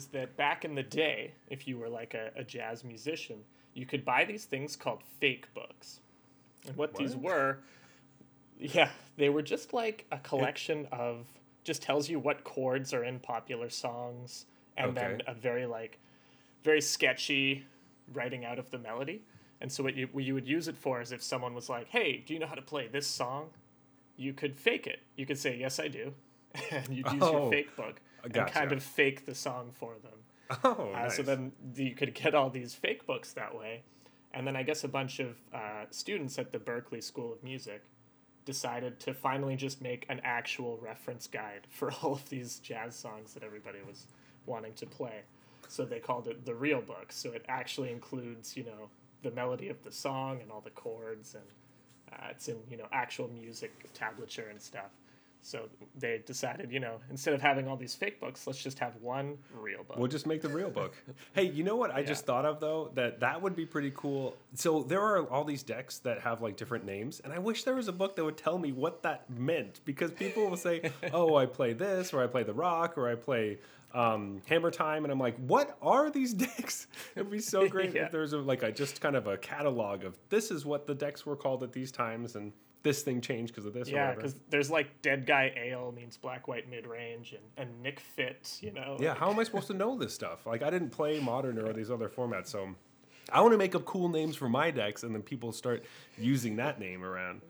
is that back in the day, if you were like a, a jazz musician, you could buy these things called fake books. And what, these were, yeah, they were just like a collection of, just tells you what chords are in popular songs, and then a very like, very sketchy writing out of the melody. And so what you, what you would use it for is if someone was like, hey, do you know how to play this song? You could fake it. You could say, yes, I do. and you'd use Oh, your fake book and kind of fake the song for them. Oh, Uh, nice. So then you could get all these fake books that way. And then I guess a bunch of uh, students at the Berklee School of Music decided to finally just make an actual reference guide for all of these jazz songs that everybody was wanting to play. So they called it the real book. So it actually includes, you know, the melody of the song and all the chords, and uh, it's in, you know, actual music tablature and stuff. So they decided, you know, instead of having all these fake books, let's just have one real book. We'll just make the real book. hey, you know what I just thought of though? That that would be pretty cool. So there are all these decks that have like different names, and I wish there was a book that would tell me what that meant because people will say, "Oh, I play this, or I play the rock, or I play um, Hammer Time," and I'm like, "What are these decks?" It'd be so great Yeah. if there's a, like a just kind of a catalog of this is what the decks were called at these times, and this thing changed because of this. Yeah, because there's like Dead Guy Ale means black, white, mid range, and, and Nic Fit, you know. Yeah, how am I supposed to know this stuff? Like, I didn't play modern or these other formats, so I want to make up cool names for my decks, and then people start using that name around.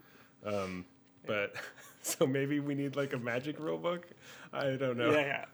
Um, but so maybe we need like a magic rule book. I don't know. Yeah, yeah.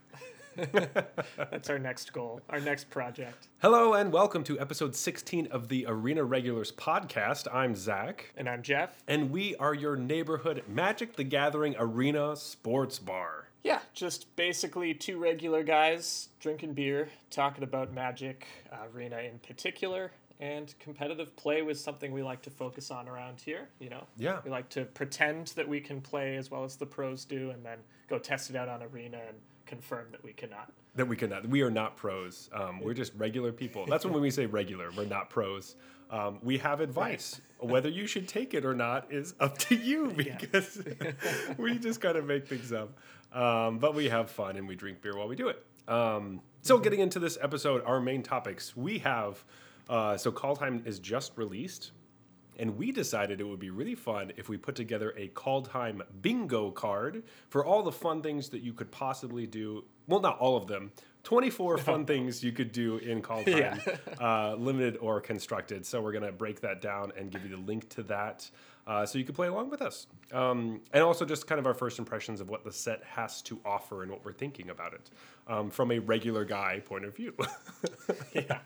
That's our next goal, our next project. Hello and welcome to episode 16 of the Arena Regulars podcast. I'm Zach, And I'm Jeff. and we are your neighborhood Magic the Gathering Arena Sports Bar. Yeah, just basically two regular guys drinking beer, talking about Magic uh, Arena in particular, and competitive play was something we like to focus on around here. You know, Yeah. we like to pretend that we can play as well as the pros do, and then go test it out on Arena and confirm that we cannot. That we cannot. We are not pros. Um, we're just regular people. That's when we say regular. We're not pros. Um, we have advice. Whether you should take it or not is up to you because we just kind of make things up. Um, but we have fun and we drink beer while we do it. Um, so, getting into this episode, our main topics we have. Uh, so, Kaldheim is just released. And we decided it would be really fun if we put together a Kaldheim bingo card for all the fun things that you could possibly do. Well, not all of them. 24 fun things you could do in Kaldheim, Yeah. uh, limited or constructed. So we're going to break that down and give you the link to that uh, so you can play along with us. Um, and also just kind of our first impressions of what the set has to offer and what we're thinking about it um, from a regular guy point of view. Yeah.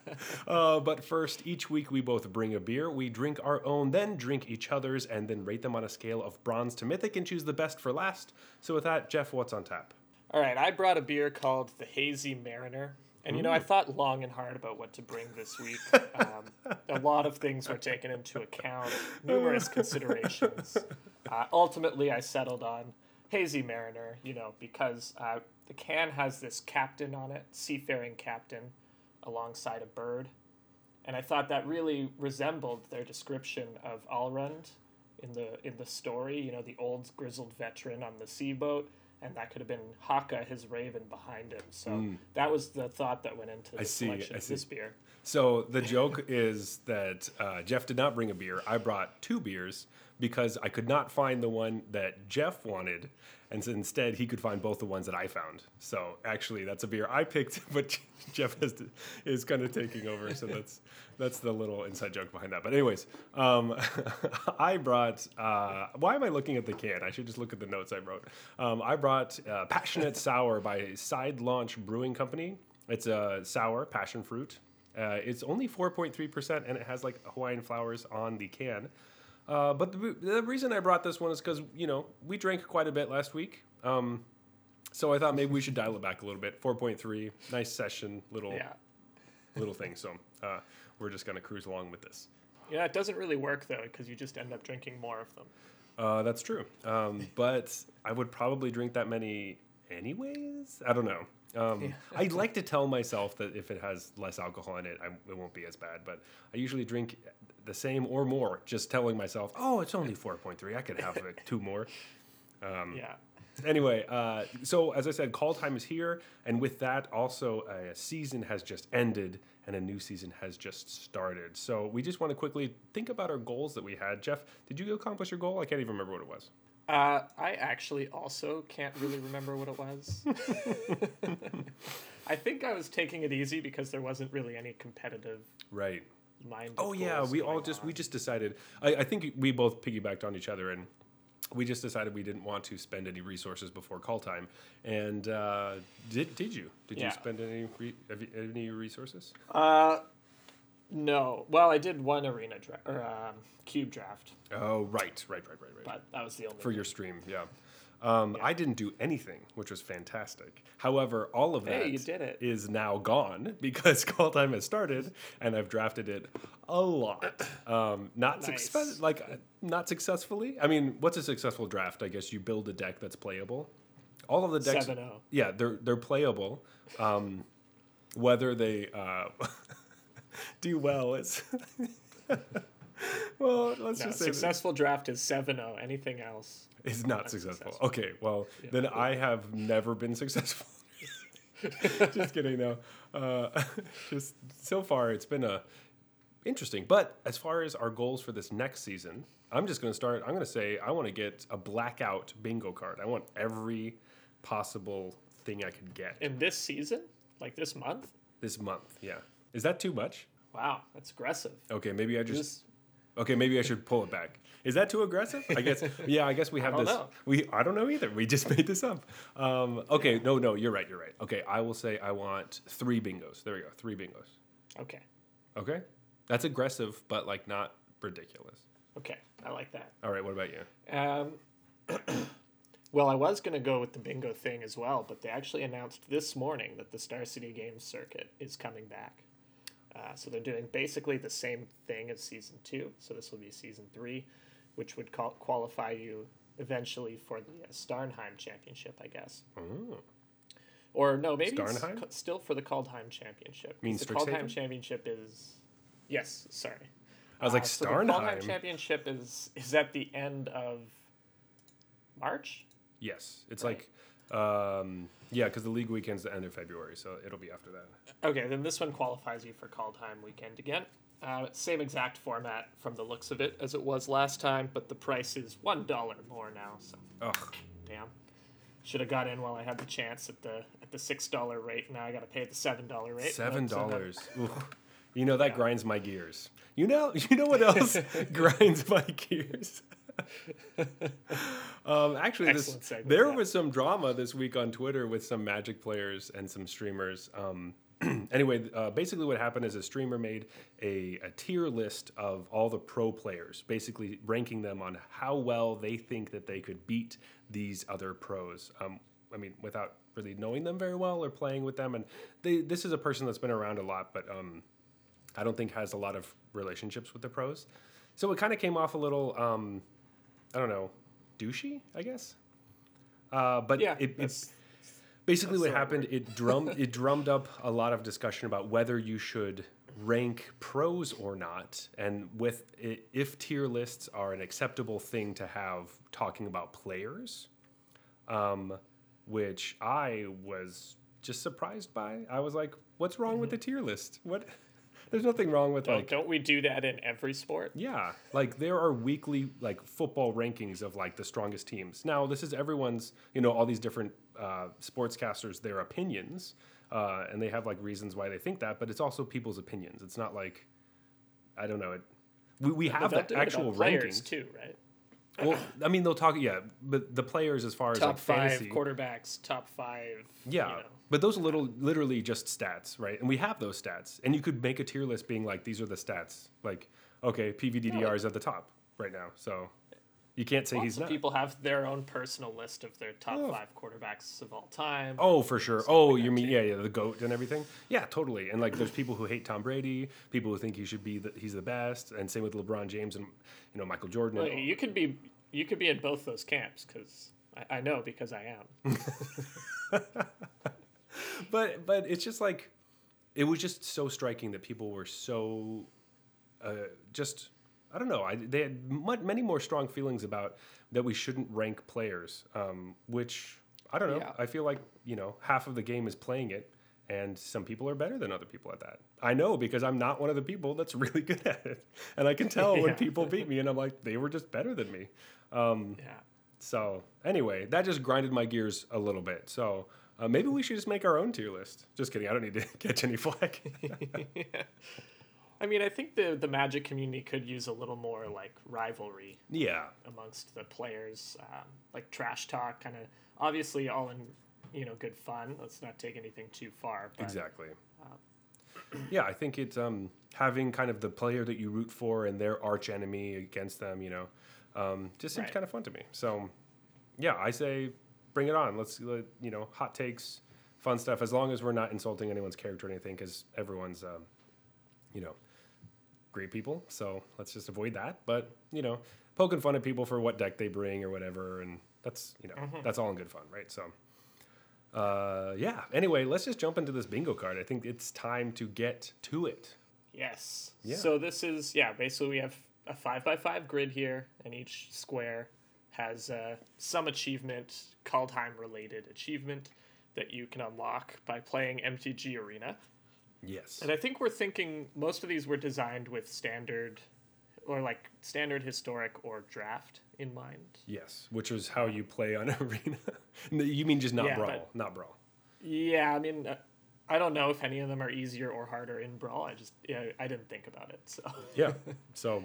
Uh, but first, each week we both bring a beer. We drink our own, then drink each other's, and then rate them on a scale of bronze to mythic and choose the best for last. So, with that, Jeff, what's on tap? All right, I brought a beer called the Hazy Mariner. And you know, I thought long and hard about what to bring this week. Um, a lot of things were taken into account, numerous considerations. Uh, ultimately, I settled on Hazy Mariner, you know, because uh, the can has this captain on it, seafaring captain, alongside a bird. And I thought that really resembled their description of Alrund in the in the story. You know, the old grizzled veteran on the sea boat, and that could have been Hakka, his raven, behind him. So that was the thought that went into the Mm. see, selection I of see. this beer. So, the joke is that uh, Jeff did not bring a beer. I brought two beers because I could not find the one that Jeff wanted. And so instead, he could find both the ones that I found. So, actually, that's a beer I picked, but Jeff has to, is kind of taking over. So, that's that's the little inside joke behind that. But, anyways, um, I brought. Uh, why am I looking at the can? I should just look at the notes I wrote. Um, I brought uh, Passionate Sour by Side Launch Brewing Company. It's a sour passion fruit. Uh, it's only 4.3% and it has like Hawaiian flowers on the can. Uh, but the, the reason I brought this one is because, you know, we drank quite a bit last week. Um, so I thought maybe we should dial it back a little bit. 4.3, nice session, little Yeah. little thing. So uh, we're just going to cruise along with this. Yeah, it doesn't really work though, because you just end up drinking more of them. Uh, that's true. Um, but I would probably drink that many anyways. I don't know. Um, I like to tell myself that if it has less alcohol in it, I, it won't be as bad. But I usually drink the same or more, just telling myself, "Oh, it's only four point three. I could have like two more." Um, Yeah. anyway, uh, so as I said, Kaldheim is here, and with that, also a season has just ended and a new season has just started. So we just want to quickly think about our goals that we had. Jeff, did you accomplish your goal? I can't even remember what it was. Uh, I actually also can't really remember what it was. I think I was taking it easy because there wasn't really any competitive Right. Mind. Oh yeah, we all just we just decided. I, I think we both piggybacked on each other, and we just decided we didn't want to spend any resources before Kaldheim. And uh, did did you did you spend any re, any resources? Uh, no. Well, I did one arena draft or um, cube draft, Oh right, right, right, right, right. but that was the only. For your stream, yeah. Um, I didn't do anything, which was fantastic. However, all of that Hey, it. is now gone because Kaldheim has started, and I've drafted it a lot. Um, not Nice. success, like uh, not successfully. I mean, what's a successful draft? I guess you build a deck that's playable. All of the decks, 7-0. yeah, they're they're playable. Um, whether they uh, do well is. well, let's No, just say that- successful draft is 7-0. Anything else? Is not Not successful. successful. Okay, well then I have never been successful. just kidding, no. Uh, just so far, it's been a interesting. But as far as our goals for this next season, I'm just going to start. I'm going to say I want to get a blackout bingo card. I want every possible thing I could get In this season, like this month. this month. Yeah, is that too much? Wow, that's aggressive. Okay, maybe I just. This, Okay, maybe I should pull it back. Is that too aggressive? I guess. Yeah, I guess we have don't this. know. We I don't know either. We just made this up. Um, okay, no, no, you're right. You're right. Okay, I will say I want three bingos. There we go. Three bingos. okay, Okay, that's aggressive, but like not ridiculous. okay, I like that. All right, what about you? Um, well, I was going to go with the bingo thing as well, but they actually announced this morning that the Star City Games circuit is coming back. Uh, so they're doing basically the same thing as season two. So this will be season three, which would qual- qualify you eventually for the uh, Starnheim Championship, I guess. Oh, Or no, maybe Starnheim? still for the Kaldheim Championship. mean 'cause the Kaldheim Championship is. Yes, sorry. I was like Uh, so the Kaldheim Starnheim. Championship is is at the end of March. yes, it's Right. like, um, yeah, because the league weekend's the end of February, so it'll be after that. Okay, then this one qualifies you for Kaldheim weekend again. Uh, same exact format from the looks of it as it was last time, but the price is one dollar more now. So Ugh. damn, should have got in while I had the chance at the at the six dollar rate. Now I got to pay at the seven dollar rate. Seven dollars. You know that grinds my gears. You know, you know what else grinds my gears? um, actually, this, segment, there yeah. was some drama this week on Twitter with some Magic players and some streamers. Um, anyway, uh, basically, what happened is a streamer made a, a tier list of all the pro players, basically ranking them on how well they think that they could beat these other pros. Um, I mean, without really knowing them very well or playing with them. And they, this is a person that's been around a lot, but um, I don't think has a lot of relationships with the pros. So it kind of came off a little, um, I don't know, douchey, I guess. Uh, but Yeah, it, it basically what happened it drummed it drummed up a lot of discussion about whether you should rank pros or not. And with i if tier lists are an acceptable thing to have talking about players um, which i was just surprised by i was like what's wrong with the tier list? What there's nothing wrong with Don't, like don't we do that in every sport? yeah, like there are weekly like football rankings of like the strongest teams. Now this is everyone's, you know, all these different uh, sportscasters their opinions, uh, and they have like reasons why they think that, but it's also people's opinions. It's not like I don't know. It we, we have the do it about actual rankings. too, right? Well, I mean they'll talk yeah, but the players as far as Top like five fantasy, quarterbacks, top five. yeah, you know. but those are little, literally just stats, right? And we have those stats, and you could make a tier list being like, these are the stats. Like, okay, PVDDR is at the top right now, so you can't say Lots he's not. people have their own personal list of their top Oh. five quarterbacks of all time. Oh, for sure. Oh, you mean yeah, yeah, the goat and everything. Yeah, totally. And like, there's people who hate Tom Brady, people who think he should be the, he's the best, and same with LeBron James and you know Michael Jordan. Well, you could be you could be in both those camps because I, I know because I am. but but it's just like it was just so striking that people were so uh, just I don't know. I, they had many more strong feelings about that we shouldn't rank players, um, which I don't know. Yeah. I feel like you know half of the game is playing it, and some people are better than other people at that. I know because I'm not one of the people that's really good at it, and I can tell when people beat me, and I'm like, they were just better than me. Yeah. So anyway, that just grinded my gears a little bit. So uh, maybe we should just make our own tier list. Just kidding. I don't need to catch any flack. I mean, I think the the Magic community could use a little more like rivalry yeah, amongst the players, um, like trash talk, kind of obviously all in you know good fun. Let's not take anything too far. But exactly. yeah, I think it's um, having kind of the player that you root for and their arch enemy against them. You know, um, just seems Right. kind of fun to me. So yeah, I say bring it on. Let's let, you know hot takes, fun stuff. As long as we're not insulting anyone's character or anything, because everyone's um, you know great people. So let's just avoid that. But you know, poking fun at people for what deck they bring or whatever, and that's you know that's all in good fun, right? So. Uh, yeah. Anyway, let's just jump into this bingo card. I think it's time to get to it. Yes. Yeah. So this is yeah. Basically, we have a five by five grid here, and each square has uh, some achievement, Kaldheim related achievement that you can unlock by playing MTG Arena. Yes. And I think we're thinking most of these were designed with standard, or like standard historic or draft in mind. Yes, which is how you play on arena. You mean just not Yeah, brawl, but- not brawl. Yeah, I mean, uh, I don't know if any of them are easier or harder in Brawl. I just yeah, I didn't think about it. So, Yeah. so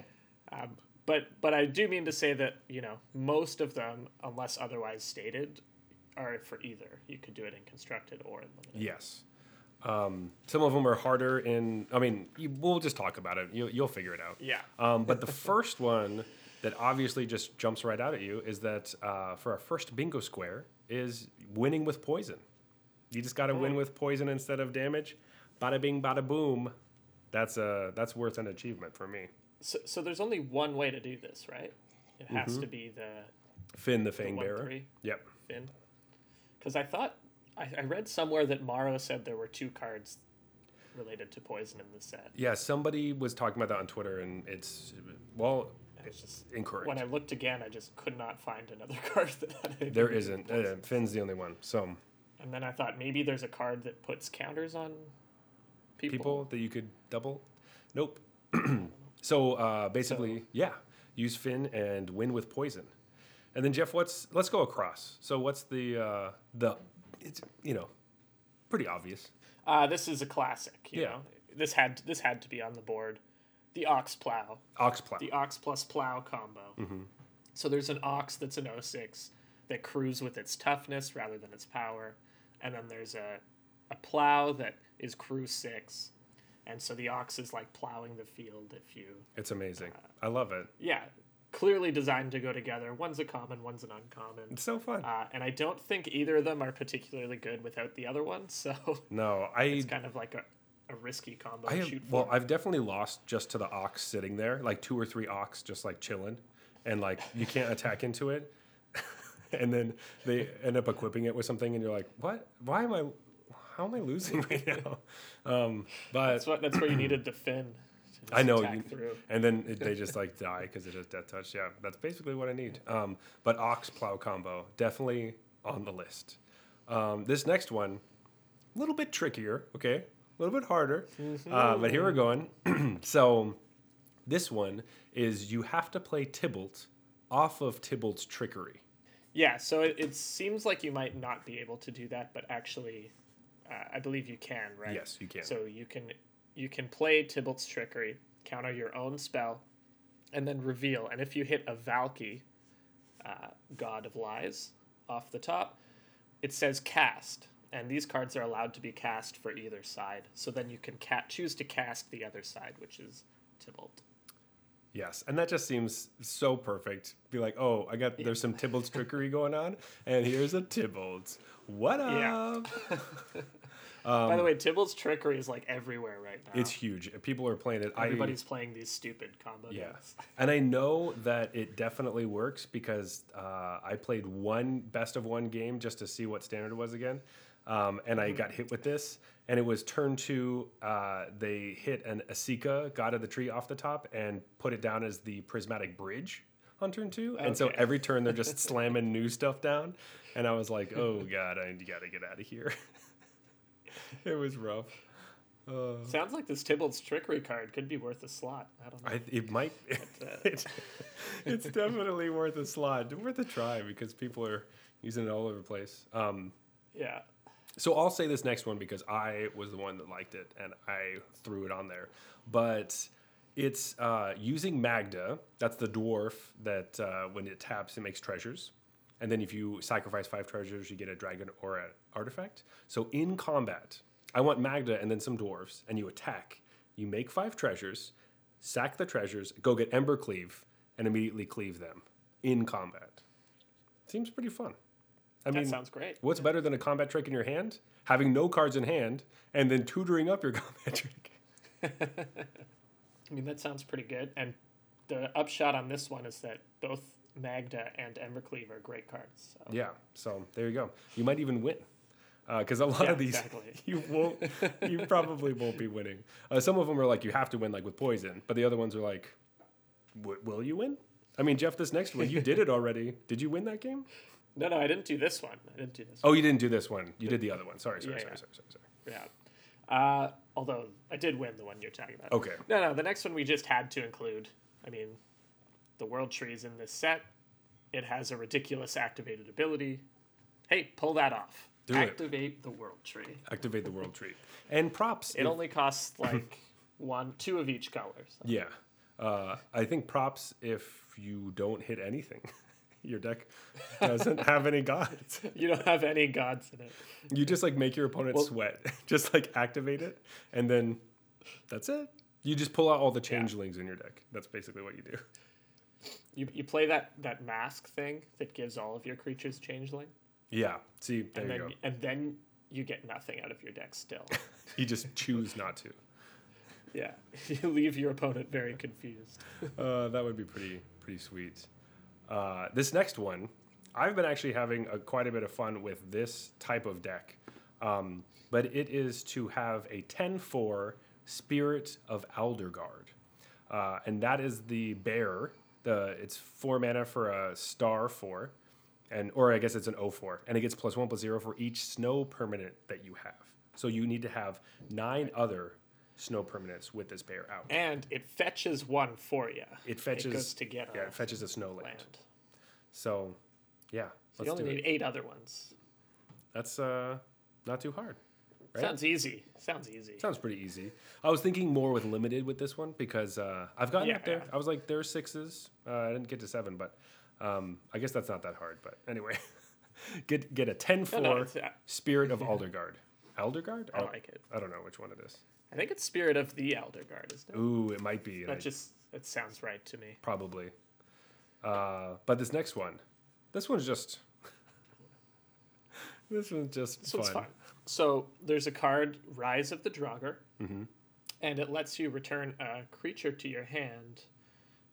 um, but but I do mean to say that you know most of them, unless otherwise stated, are for either. You could do it in constructed or in limited. yes, um, some of them are harder in. I mean, you, we'll just talk about it. You, you'll figure it out. Yeah. Um, but the first one that obviously just jumps right out at you is that uh, for our first bingo square is winning with poison. You just got to win with poison instead of damage. Bada bing, bada boom. That's a that's worth an achievement for me. So, so there's only one way to do this, right? It has to be the Fynn the Fang Bearer. three. Yep. Fynn. Because I thought I, I read somewhere that MaRo said there were two cards related to poison in the set. Yeah, somebody was talking about that on Twitter, and it's well, It's just incorrect. when I looked again, I just could not find another card that had there to do with isn't. Uh, Fynn's the only one. So And then I thought maybe there's a card that puts counters on people. people that you could double. Nope. so uh, basically, yeah, use Fynn and win with poison. And then Jeff, what's let's go across. So what's the uh, the it's you know pretty obvious. Uh, this is a classic. You Yeah. know, this had this had to be on the board. The Ox Plow, Ox plow. the Ox plus Plow combo. Mm-hmm. So there's an Ox that's an 06 that crews with its toughness rather than its power, and then there's a a Plow that is crew six, and so the Ox is like plowing the field. If you It's amazing. I love it. yeah, clearly designed to go together. One's a common, one's an uncommon. It's so fun. Uh, and I don't think either of them are particularly good without the other one, so no, I it's kind of like a, a risky combo I have, well. I've definitely lost just to the ox sitting there, like two or three ox just like chilling, and like you can't attack into it, and then they end up equipping it with something, and you're like, what? Why am I? How am I losing right now? Um, but that's what that's where you needed the Fynn. I know, you, and then it, they just like die because it has death touch. Yeah, that's basically what I need. Um, but ox plow combo definitely on the list. Um, this next one, a little bit trickier. Okay, a little bit harder. Uh, but here we're going. so this one is you have to play Tibalt off of Tibalt's trickery. Yeah, so it, it seems like you might not be able to do that, but actually, uh, I believe you can, right? Yes, you can. So you can you can play Tibalt's trickery, counter your own spell, and then reveal. And if you hit a Valki, uh, God of Lies, off the top, it says cast, and these cards are allowed to be cast for either side. So then you can ca- choose to cast the other side, which is Tibalt. Yes, and that just seems so perfect. Be like, oh, I got there's some Tibalt's trickery going on, and here's a Tibalt. What up? Yeah. By the way, Tibalt's trickery is like everywhere right now. Um, It's huge. People are playing it. Everybody's playing these stupid combo I, yeah, decks. and I know that it definitely works because uh, I played one best of one game just to see what standard it was again, um, and I got hit with this. And it was turn two. Uh, they hit an Esika, God of the Tree, off the top, and put it down as the prismatic bridge. on turn two, and so every turn they're just slamming new stuff down, and I was like, oh god, I gotta get out of here. it was rough. Uh, Sounds like this Tibalt's trickery card could be worth a slot. I don't know. I, it might. uh, it, it's definitely worth a slot, worth a try because people are using it all over the place. Um, yeah. so I'll say this next one because I was the one that liked it and I threw it on there. But it's uh, using Magda. That's the dwarf that uh, when it taps, it makes treasures. And then if you sacrifice five treasures, you get a dragon or an artifact. So in combat, I want Magda and then some dwarves, and you attack. You make five treasures, sack the treasures, go get Ember Cleave, and immediately cleave them in combat. Seems pretty fun. I That mean, sounds great. What's better than a combat trick in your hand? Having no cards in hand and then tutoring up your combat trick. I mean, that sounds pretty good. And the upshot on this one is that both Magda and Embercleave are great cards. So. Yeah, so there you go. You might even win. Because a lot Yeah, of these, exactly. you won't, you probably won't be winning. Uh, some of them are like you have to win, like with poison, but the other ones are like, "W- will you win? I mean, Jeff, this next one, you did it already. Did you win that game? No, no, I didn't do this one. I didn't do this Oh, you didn't do this one. You did the other one. Sorry, sorry, Yeah, sorry, yeah. sorry, sorry, sorry. Yeah. Uh, although I did win the one you're talking about. Okay. No, no, the next one we just had to include. I mean, the world trees in this set. It has a ridiculous activated ability. Hey, pull that off. Do it. Activate the world tree. Activate the world tree. And props. It if- only costs like one, two of each color. so. Yeah. Uh, I think props if you don't hit anything. Your deck doesn't have any gods. You don't have any gods in it. You just like make your opponent Well- sweat. just like activate it, and then that's it. You just pull out all the changelings in your deck. That's basically what you do. You, you play that, that mask thing that gives all of your creatures changeling, Yeah. See, there and you then go. and then you get nothing out of your deck still. You just choose not to. yeah, you leave your opponent very confused. Uh, that would be pretty pretty sweet. Uh, this next one, I've been actually having a, quite a bit of fun with this type of deck, um, but it is to have a 10-4 Spirit of Aldergard, uh, and that is the bear. The it's four mana for a star four, and or I guess it's an 04, and it gets plus one plus zero for each snow permanent that you have. So you need to have nine other snow permanents with this bear out. And it fetches one for you. It fetches. goes to get yeah, a it fetches a snow land. land. So, yeah, So you only need it. eight other ones. That's uh, not too hard. Right? Sounds easy. Sounds easy. Sounds pretty easy. I was thinking more with limited with this one because uh, I've gotten Yeah, up there. yeah. I was like, there are sixes. Uh, I didn't get to seven, but um, I guess that's not that hard. But anyway, get get a 10 No, no, uh, Spirit of Aldergard. Aldergard? I like it. I don't know which one it is. I think it's Spirit of the Aldergard, isn't it? Ooh, it might be. That just that sounds right to me. Probably. Uh, but this next one, this one's just. this one's just This fun. one's fun. So there's a card, Rise of the Draugr, Mm-hmm. and it lets you return a creature to your hand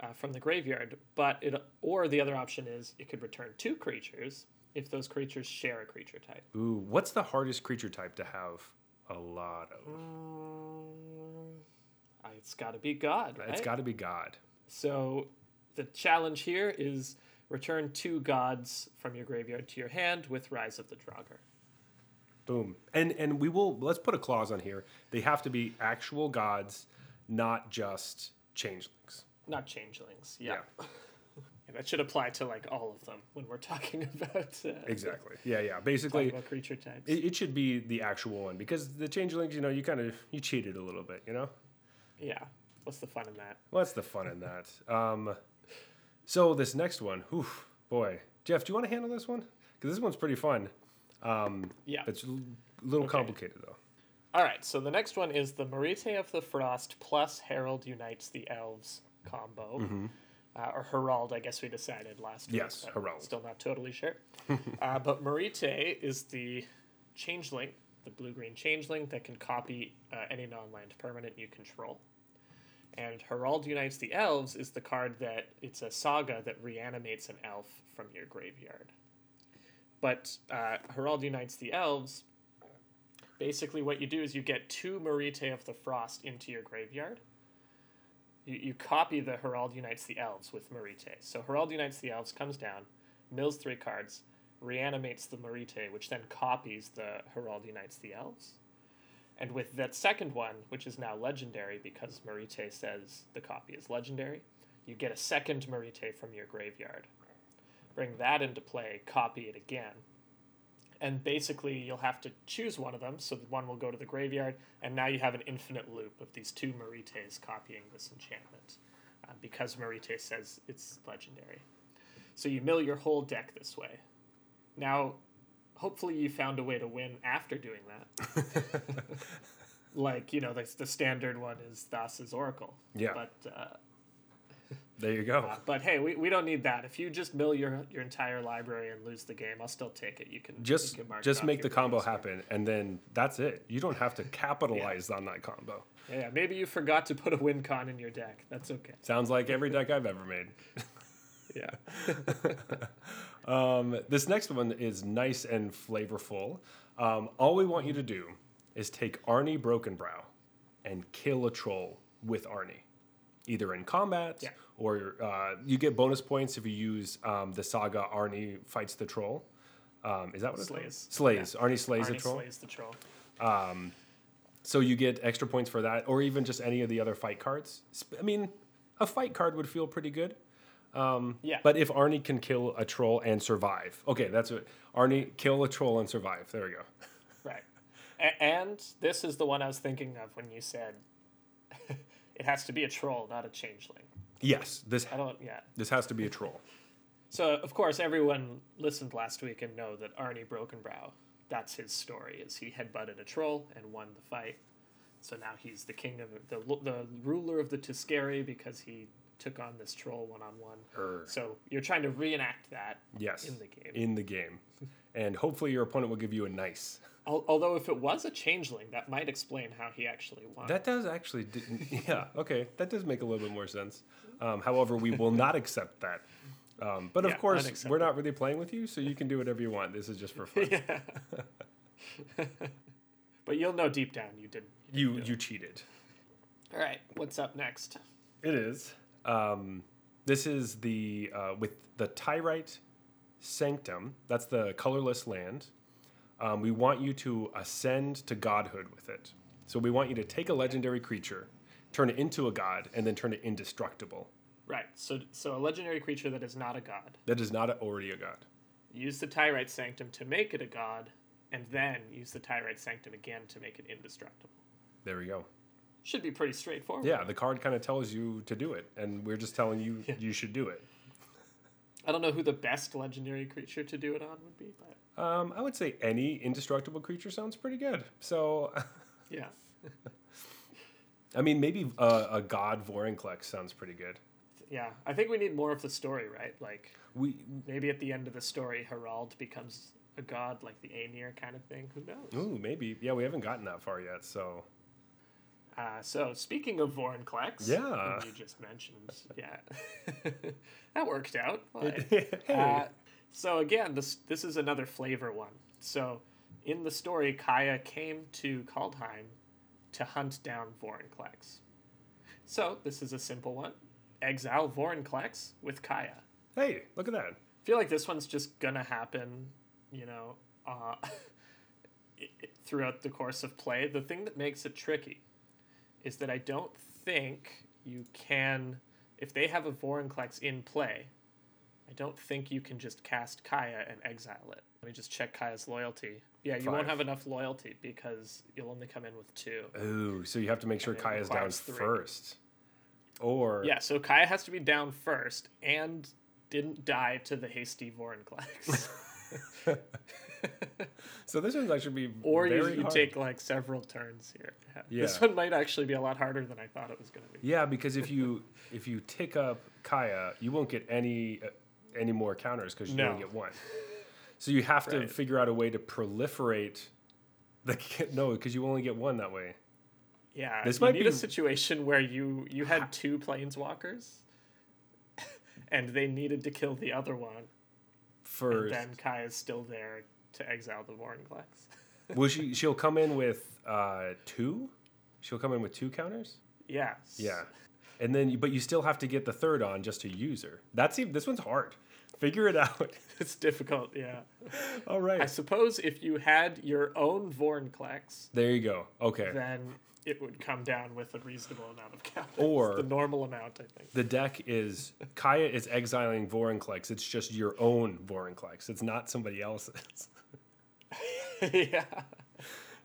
uh, from the graveyard. But it or the other option is it could return two creatures if those creatures share a creature type. Ooh, what's the hardest creature type to have a lot of? Mm, uh, it's got to be God, right? It's got to be God. So the challenge here is return two gods from your graveyard to your hand with Rise of the Draugr. Boom. And and we will let's put a clause on here. They have to be actual gods, not just changelings. Not changelings. Yeah. And that should apply to like all of them when we're talking about uh, Exactly. Yeah, yeah. Basically, about creature types. it, it should be the actual one because the changelings, you know, you kind of you cheated a little bit, you know. yeah. What's the fun in that? What's the fun in that? Um, so this next one, whew, boy, Jeff, do you want to handle this one? Because this one's pretty fun. Um, Yeah. it's a little Okay. complicated though. All right. So the next one is the Moritte of the Frost plus Herald unites the elves combo. Uh, or Herald, I guess we decided last week. Yes, Herald. Still not totally sure. uh, but Moritte is the changeling, the blue green changeling that can copy uh, any non land permanent you control. And Herald Unites the Elves is the card that it's a saga that reanimates an elf from your graveyard. But uh, Herald Unites the Elves, basically what you do is you get two Moritte of the Frost into your graveyard. You, you copy the Herald Unites the Elves with Moritte. So Herald Unites the Elves comes down, mills three cards, reanimates the Moritte, which then copies the Herald Unites the Elves. And with that second one, which is now legendary because Moritte says the copy is legendary, you get a second Moritte from your graveyard. Bring that into play, copy it again. And basically, you'll have to choose one of them, so the one will go to the graveyard, and now you have an infinite loop of these two Morittes copying this enchantment uh, because Moritte says it's legendary. So you mill your whole deck this way. Now, hopefully, you found a way to win after doing that. like, you know, the, the standard one is Thassa's Oracle. Yeah. But uh, There you go. uh, but hey, we, we don't need that. If you just mill your your entire library and lose the game, I'll still take it. You can just you can just make the combo happen, and then that's it. You don't have to capitalize on that combo. Yeah, yeah, maybe you forgot to put a win con in your deck. That's okay. Sounds like every deck I've ever made. Yeah. Um, this next one is nice and flavorful. Um, all we want you to do is take Arni Brokenbrow and kill a troll with Arni, either in combat Yeah. Or uh, you get bonus points if you use um, the saga Arni fights the troll. Um, is that what it's? Slays. Slays. Arni slays Arni a troll. slays the troll. So you get extra points for that, or even just any of the other fight cards. I mean, a fight card would feel pretty good. Yeah. But if Arni can kill a troll and survive, okay, that's what Arni kill a troll and survive. There we go. Right. A- and this is the one I was thinking of when you said it has to be a troll, not a changeling. Yes, this I don't. Yeah. this has to be a troll. So of course everyone listened last week and know that Arni Brokenbrow, that's his story. Is he headbutted a troll and won the fight. So now he's the king of the the ruler of the Tuskeri because he took on this troll one on one. So you're trying to reenact that Yes, in the game. in the game, and hopefully your opponent will give you a nice. Although if it was a changeling, that might explain how he actually won. That does actually, yeah, okay, that does make a little bit more sense. Um, however, we will not accept that. Um, but of course, we're not really playing with you, so you can do whatever you want. This is just for fun. but you'll know deep down you didn't. You you cheated. All right, what's up next? It is. Um, this is the uh, with the Tyrite Sanctum. That's the colorless land. Um, we want you to ascend to godhood with it. So we want you to take a legendary creature, turn it into a god, and then turn it indestructible. Right. So so a legendary creature that is not a god. That is not already a god. Use the Tyrite Sanctum to make it a god, and then use the Tyrite Sanctum again to make it indestructible. There we go. Should be pretty straightforward. Yeah, the card kind of tells you to do it, and we're just telling you you should do it. I don't know who the best legendary creature to do it on would be, but Um, I would say any indestructible creature sounds pretty good. So, yeah. I mean, maybe a, a god Vorinclex sounds pretty good. Yeah. I think we need more of the story, right? Like We maybe at the end of the story Harald becomes a god like the Aenir kind of thing. Who knows? Ooh, maybe. Yeah, we haven't gotten that far yet. So, Uh, so speaking of Vorinclex, Yeah. you just mentioned, yeah, that worked out. Hey, Uh, so again, this this is another flavor one. So in the story, Kaya came to Kaldheim to hunt down Vorinclex. So this is a simple one: exile Vorinclex with Kaya. hey, look at that. I feel like this one's just gonna happen, you know, uh, throughout the course of play. The thing that makes it tricky is that I don't think you can, if they have a Vorinclex in play, I don't think you can just cast Kaya and exile it. Let me just check Kaya's loyalty. Yeah, you won't have enough loyalty because you'll only come in with two. Ooh, so you have to make sure Kaya's down three. first. Or Yeah, so Kaya has to be down first and didn't die to the hasty Vorinclex. so this one's actually be Or you, you take like several turns here. Yeah. This one might actually be a lot harder than I thought it was going to be. Yeah, because if you if you tick up Kaya, you won't get any uh, any more counters because you No. only get one. So you have to Right. figure out a way to proliferate the no because you only get one that way. Yeah, This you might need be- a situation where you you had two planeswalkers, and they needed to kill the other one, For and then Kai is still there to exile the Vorinclex. will she she'll come in with uh, two? She'll come in with two counters. yeah. Yeah. and then you, but you still have to get the third on just to use her. That's even this one's hard. Figure it out. It's difficult, yeah. All right. I suppose if you had your own Vorinclex, there you go. Okay, then it would come down with a reasonable amount of counters. Or- the normal amount, I think. the deck is Kaya is exiling Vorinclex. It's just your own Vorinclex. It's not somebody else's. yeah.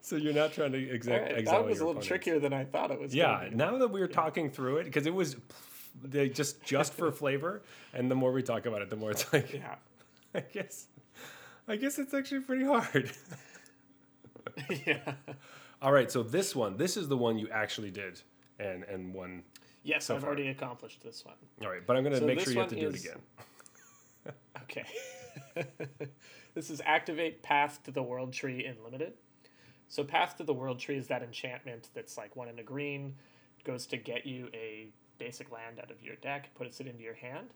So you're not trying to exec- right, exile that was a little opponents. trickier than I thought it was. Yeah, now that we were talking through it, because it was they just just for flavor, and the more we talk about it, the more it's like Yeah. I guess I guess it's actually pretty hard. yeah. All right, so this one, this is the one you actually did and and won. Yes, So I've far. already accomplished this one. All right, but I'm gonna So make sure you have to one do it again. Okay. this is activate Path to the World Tree in limited. So Path to the World Tree is that enchantment that's like one in a green, goes to get you a basic land out of your deck, puts it into your hand.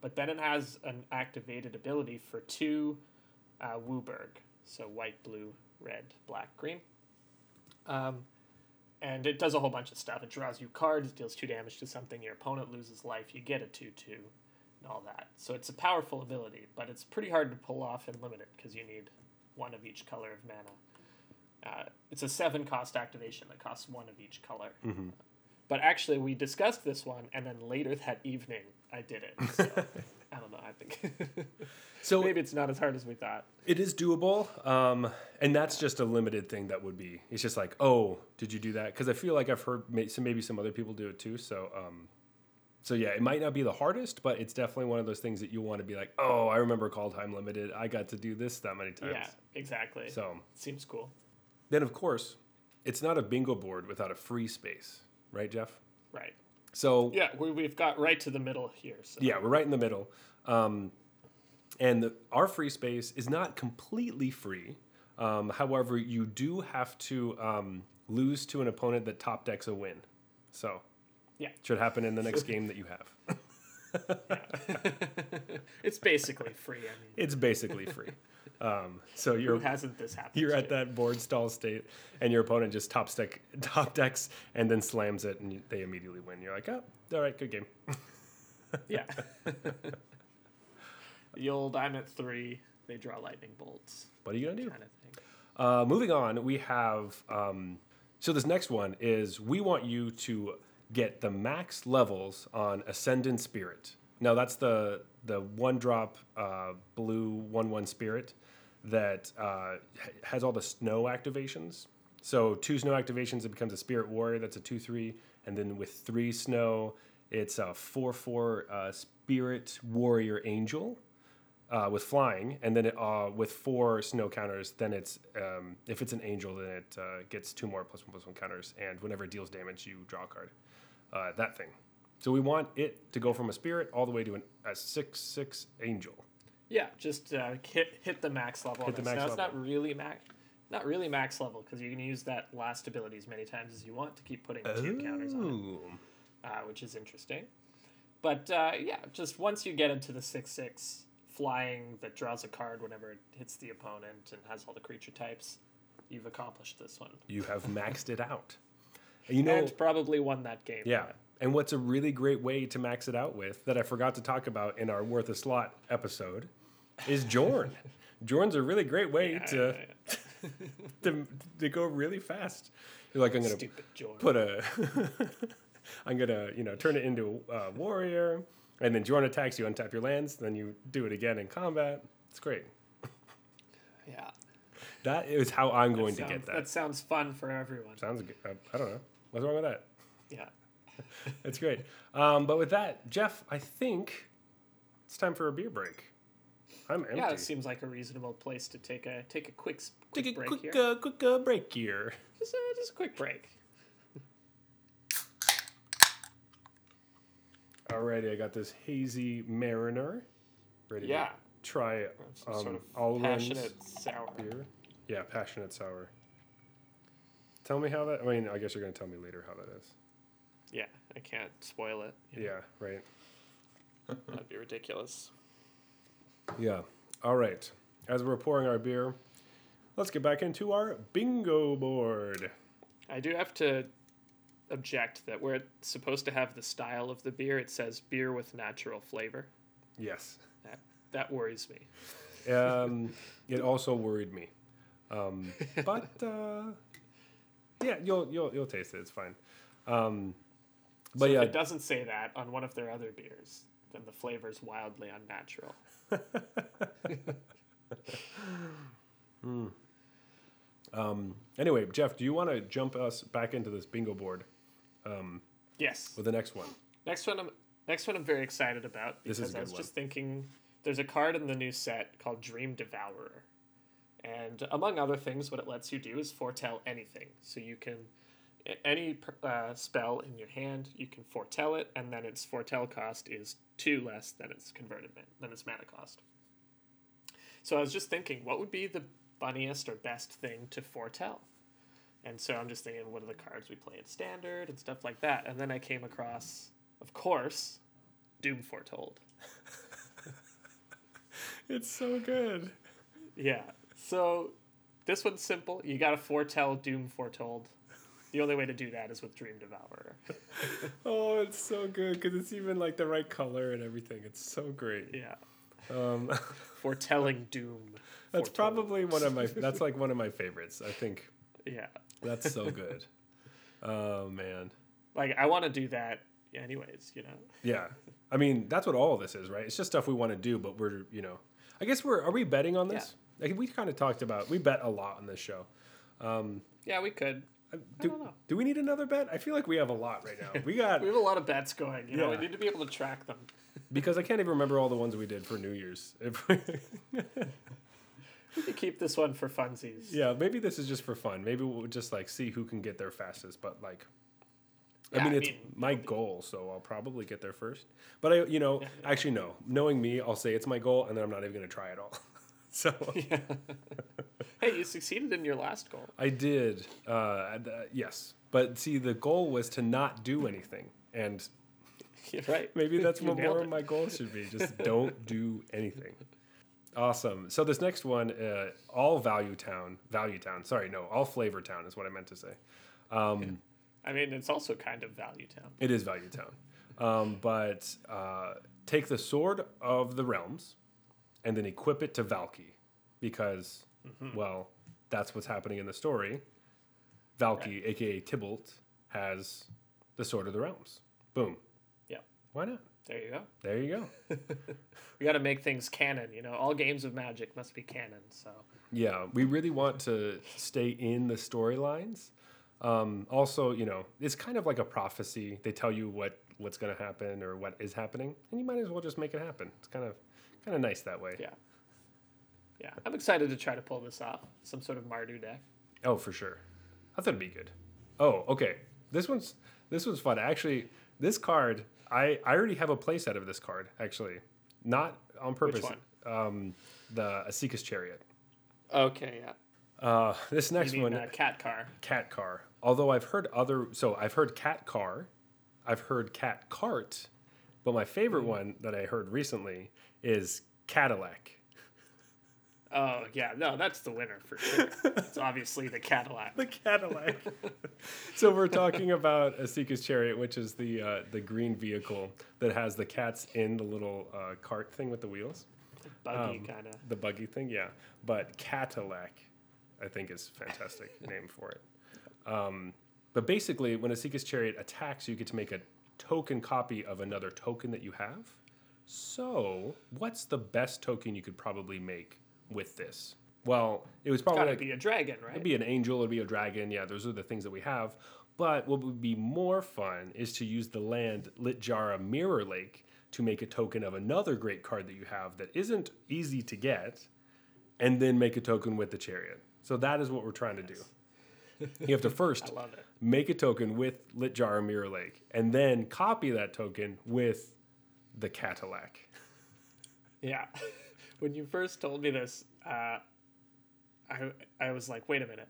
But then it has an activated ability for two uh, WUBRG. So white, blue, red, black, green. Um, and it does a whole bunch of stuff. It draws you cards, deals two damage to something, your opponent loses life, you get a 2 2, and all that. So it's a powerful ability, but it's pretty hard to pull off in limited because you need one of each color of mana. Uh, it's a seven cost activation that costs one of each color. But actually, we discussed this one, and then later that evening, I did it. So, I don't know. I think So maybe it's not as hard as we thought. it is doable, um, and that's just a limited thing that would be. It's just like, oh, did you do that? Because I feel like I've heard maybe some other people do it too. So, um, so yeah, it might not be the hardest, but it's definitely one of those things that you want to be like, oh, I remember Kaldheim Limited. I got to do this that many times. Yeah, exactly. So Seems cool. then, of course, it's not a bingo board without a free space, right, Jeff? Right. So Yeah, we, we've got right to the middle here. So. yeah, we're right in the middle. Um, and the, our free space is not completely free. Um, however, you do have to um, lose to an opponent that top decks a win. So Yeah. should happen in the next game that you have. It's basically free. I mean, It's basically free. Um, so you're hasn't this happened? you're at to? that board stall state, and your opponent just top deck top decks and then slams it, and they immediately win. You're like, oh, all right, good game. Yeah. the old I'm at three, they draw lightning bolts What are you gonna do? kind of. Uh, moving on, we have um, so this next one is we want you to get the max levels on Ascendant Spirit. Now that's the the one drop uh, blue one one spirit that uh, has all the snow activations. So two snow activations, it becomes a Spirit Warrior. That's a two three, and then with three snow, it's a four four uh, Spirit Warrior Angel uh, with flying, and then it, uh, with four snow counters, then it's um, if it's an angel, then it uh, gets two more plus one plus one counters, and whenever it deals damage, you draw a card. Uh, that thing. So we want it to go from a spirit all the way to an, a six six angel. Yeah, just uh, hit hit the max level. Hit the max now it's level. not really max, not really max level because you can use that last ability as many times as you want to keep putting two counters on it. Uh, which is interesting. But uh, yeah, just once you get into the six six flying that draws a card whenever it hits the opponent and has all the creature types, you've accomplished this one You have maxed it out. And you know, and probably won that game. Yeah. And what's a really great way to max it out with that I forgot to talk about in our Worth a Slot episode is Jorn. Jorn's a really great way to, to to go really fast. You're like, I'm gonna Stupid Jordan. put a, I'm gonna you know turn it into a warrior, and then Jorn attacks you, untap your lands, then you do it again in combat. It's great. yeah. That is how I'm going to get that. That sounds fun for everyone. Sounds good. Uh, I don't know. What's wrong with that? Yeah. That's great. Um, but with that, Jeff, I think it's time for a beer break. I'm empty. Yeah, it seems like a reasonable place to take a take a quick quick Take a break quick, here. uh, quick uh, break here. Just, a, just a quick break. Alrighty, I got this hazy Mariner. Ready Yeah. to try Some um, sort of passionate sour. beer. Yeah, passionate sour. Tell me how that. I mean, I guess you're gonna tell me later how that is. Yeah, I can't spoil it. Yeah, right. That'd be ridiculous. Yeah. All right. As we're pouring our beer, let's get back into our bingo board. I do have to object that where it's supposed to have the style of the beer, it says beer with natural flavor. Yes. That that worries me. Um, it also worried me. Um, but uh, yeah, you'll you'll you'll taste it. It's fine. Um, but so yeah, if it doesn't say that on one of their other beers, then the flavor's wildly unnatural. Anyway, Jeff, do you want to jump us back into this bingo board Yes. with the next one? Next one, I'm next one I'm very excited about because I was one. just thinking there's a card in the new set called Dream Devourer, and among other things, what it lets you do is foretell anything. So you can any uh, spell in your hand, you can foretell it, and then its foretell cost is two less than its converted than its mana cost. So I was just thinking, what would be the funniest or best thing to foretell? And so I'm just thinking, what are the cards we play at standard and stuff like that. And then I came across, of course, Doom Foretold. It's so good. Yeah. So this one's simple. You got to foretell Doom Foretold. The only way to do that is with Dream Devourer. Oh, it's so good because it's even like the right color and everything. It's so great. Yeah. Um, Foretelling Doom. that's Foretold. probably one of my. That's like one of my favorites. I think Yeah. that's so good. Oh man. Like, I want to do that anyways, you know? Yeah. I mean, that's what all of this is, right? It's just stuff we want to do, but we're, you know, I guess we're, are we betting on this? Like we kind of talked about, we bet a lot on this show. Um, Yeah, we could. I Do, don't know. do we need another bet? I feel like we have a lot right now. We got, We have a lot of bets going, you know? Yeah. We need to be able to track them. because I can't even remember all the ones we did for New Year's. We- We could keep this one for funsies. yeah, maybe this is just for fun. Maybe we'll just like see who can get there fastest, but like, I mean, I it's mean, my goal, so I'll probably get there first. But I, you know, actually, no. Knowing me, I'll say it's my goal, and then I'm not even going to try at all. so yeah. Hey, you succeeded in your last goal. I did, uh, uh, yes. But see, the goal was to not do anything, and You're right. maybe that's what more it. of my goal should be: just don't do anything. Awesome. So this next one, uh, all value town, value town. Sorry, no, all flavor town is what I meant to say. um I mean, it's also kind of Value Town. It is value town, um, but uh, take the sword of the realms, and then equip it to Valki, because Mm-hmm. well, that's what's happening in the story. Valki, aka Tibalt, has the sword of the realms. Boom. Yeah. Why not? There you go. There you go. We got to make things canon. You know, all games of Magic must be canon. So Yeah, we really want to stay in the storylines. Um, also, you know, it's kind of like a prophecy. They tell you what what's going to happen or what is happening, and you might as well just make it happen. It's kind of kind of nice that way. yeah, yeah. I'm excited to try to pull this off. Some sort of Mardu deck. Oh, for sure. I thought it'd be good. Oh, okay. This one's this one's fun. Actually, this card, I I already have a playset of this card. Actually, not on purpose. Which one? Um, the Esika's Chariot. Okay, yeah. Uh, this next mean one, uh, Cat Car? Cat Car. Although I've heard other, so I've heard Cat Car, I've heard Cat Cart, but my favorite one that I heard recently is Cadillac. Oh yeah, no, that's the winner for sure. it's obviously the Cadillac. The Cadillac. so we're talking about Esika's Chariot, which is the uh, the green vehicle that has the cats in the little uh, cart thing with the wheels, Buggy Um, kind of. the buggy thing. Yeah, but Cadillac, I think is a fantastic name for it. Um, but basically, when Esika's Chariot attacks, you get to make a token copy of another token that you have. So, what's the best token you could probably make with this? Well, it was probably like, be a dragon, right? It'd be an angel, it'd be a dragon. Yeah, those are the things that we have. But what would be more fun is to use the land Littjara Mirror Lake to make a token of another great card that you have that isn't easy to get, and then make a token with the chariot. So that is what we're trying to do. You have to first I love it. make a token with Littjara Mirror Lake, and then copy that token with the Cadillac. Yeah. when you first told me this, uh, I I was like, wait a minute.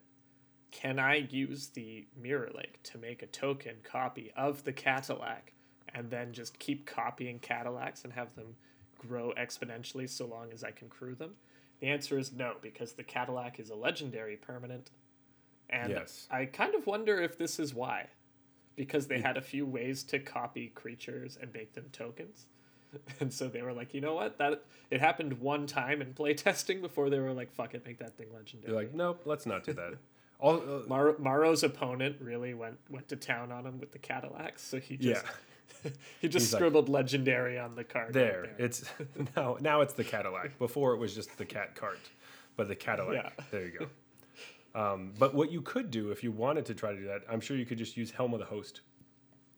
Can I use the Mirror Lake to make a token copy of the Cadillac and then just keep copying Cadillacs and have them grow exponentially so long as I can crew them? The answer is no, because the Cadillac is a legendary permanent. And Yes. I kind of wonder if this is why. Because they had a few ways to copy creatures and make them tokens. And so they were like, you know what? That it happened one time in playtesting before they were like, fuck it, make that thing legendary. They're like, nope, let's not do that. All, uh, Mar- MaRo's opponent really went went to town on him with the Cadillacs, so he just he just He's like, scribbled legendary on the card. right there, it's now now it's the Cadillac. Before it was just the cat cart, but the Cadillac. Yeah. There you go. Um, but what you could do if you wanted to try to do that, I'm sure you could just use Helm of the Host.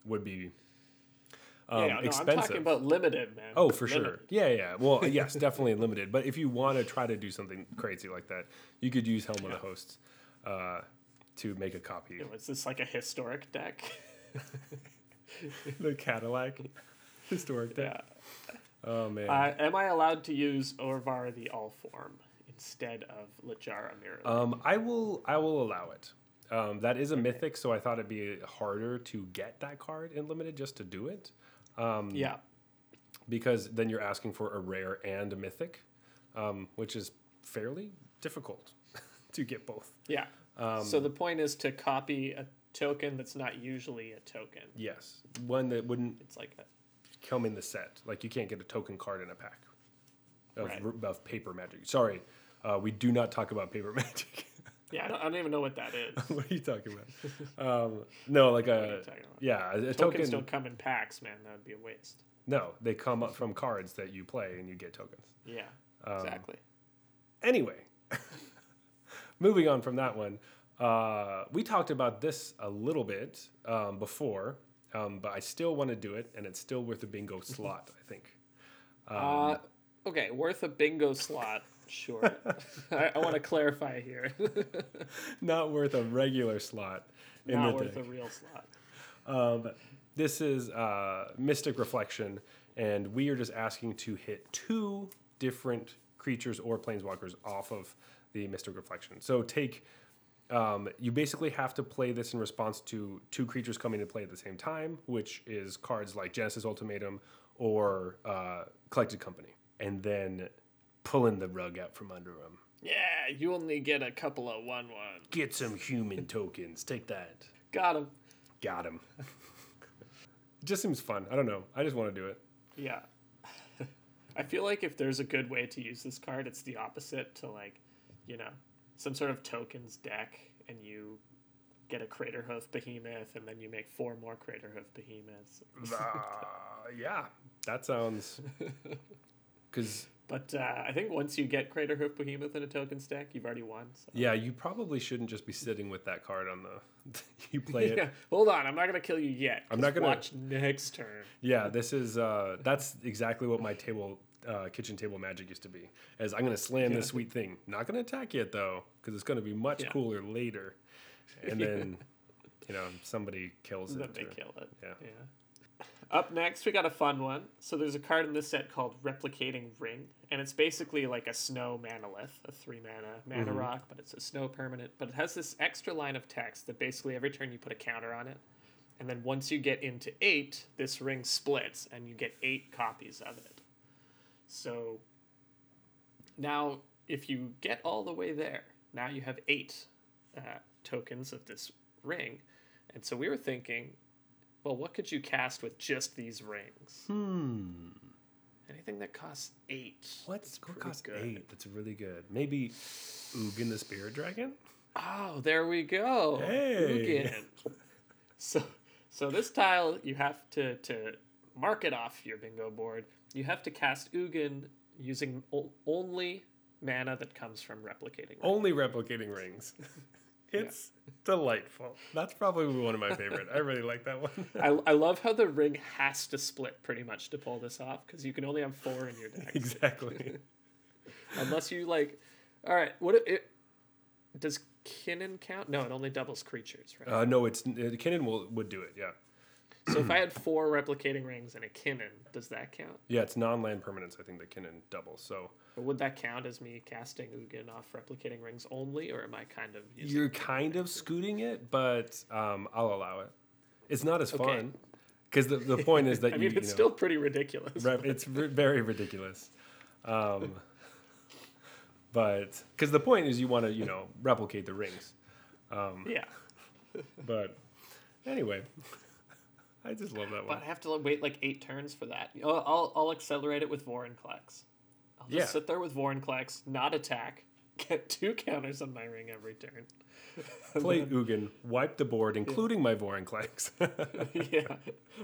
Would be um, yeah, no, I'm expensive. talking about limited, man. Oh, for Limited. sure. Yeah, yeah. Well, yes, definitely limited. But if you want to try to do something crazy like that, you could use Helm of the Hosts uh, to make a copy. Know, is this like a historic deck? the Cadillac historic deck. yeah. Oh man. Uh, am I allowed to use Orvar the All Form instead of Littjara Mirror? um, I will. I will allow it. Um, that is a mythic, so I thought it'd be harder to get that card in limited just to do it, yeah. because then you're asking for a rare and a mythic, um, which is fairly difficult to get both. Yeah. Um, so the point is to copy a token that's not usually a token. Yes, one that wouldn't It's like a, come in the set. Like you can't get a token card in a pack of, Right. of paper magic. Sorry, uh, we do not talk about paper magic. yeah, I don't, I don't even know what that is. what are you talking about? Um, no, like a about? yeah, a, Tokens token. don't come in packs, man. That would be a waste. No, they come up from cards that you play and you get tokens. Yeah. Um, exactly. Anyway, moving on from that one, uh, we talked about this a little bit um, before, um, but I still want to do it, and it's still worth a bingo slot. I think. Um, uh, okay, worth a bingo slot. Sure. I, I want to clarify here. Not worth a regular slot in Not the worth deck. a real slot. Um, this is uh, Mystic Reflection, and we are just asking to hit two different creatures or planeswalkers off of the Mystic Reflection. So take. Um, you basically have to play this in response to two creatures coming to play at the same time, which is cards like Genesis Ultimatum or uh, Collected Company, and then pulling the rug out from under them. Yeah, you only get a couple of one one. Get some human tokens. Take that. Got him. Got him. it just seems fun. I don't know. I just want to do it. Yeah. I feel like if there's a good way to use this card, it's the opposite to like, you know, some sort of tokens deck and you get a Crater Hoof Behemoth and then you make four more Crater Hoof Behemoths. Uh, yeah, that sounds. Because But uh, I think once you get Crater Hoof Behemoth in a token stack, you've already won. So. yeah, you probably shouldn't just be sitting with that card on the. you play it. Yeah, hold on. I'm not gonna kill you yet. I'm not gonna- watch next turn. Yeah, this is. Uh, that's exactly what my table, uh, kitchen table magic used to be. As I'm gonna slam this sweet thing. Not gonna attack yet though, because it's gonna be much Yeah. cooler later. And then, you know, somebody kills Then it. they kill it. yeah. Yeah. Up next, we got a fun one. So there's a card in this set called Replicating Ring, and it's basically like a snow manalith, a three mana mana Mm-hmm. rock, but it's a snow permanent. But it has this extra line of text that basically every turn you put a counter on it, and then once you get into eight, this ring splits, and you get eight copies of it. So now, if you get all the way there, now you have eight uh, tokens of this ring. And so we were thinking, well, what could you cast with just these rings? Hmm. Anything that costs eight. What's what costs good. eight? That's really good. Maybe Ugin the Spirit Dragon. Oh, there we go. Hey. Ugin. So, so this tile you have to to mark it off your bingo board. You have to cast Ugin using o- only mana that comes from replicating. Ring. Only replicating rings. It's delightful. That's probably one of my favorite. I really like that one. I, I love how the ring has to split pretty much to pull this off because you can only have four in your deck. exactly. Unless you like, all right, what it, it does Kinnan count? No, it only doubles creatures, right? Uh, no, it's uh, Kinnan will would do it. Yeah, so if I had four replicating rings and a Kinnan, does that count? yeah. It's non-land permanents. I think that Kinnan doubles. So would that count as me casting Ugin off replicating rings only, or am I kind of using you're kind of scooting it, but um, I'll allow it. It's not as Okay. fun because the, the point is that I you, mean, you it's know, still pretty ridiculous. Right, it's r- very ridiculous. Um, but because the point is you want to you know replicate the rings. Yeah. But anyway, I just love that one But. I have to wait like eight turns for that. I'll, I'll, I'll accelerate it with Vorinclex. I'll just Yeah. sit there with Vorinclex, not attack, get two counters on my ring every turn. Play Ugin, wipe the board, including my Vorinclex. yeah.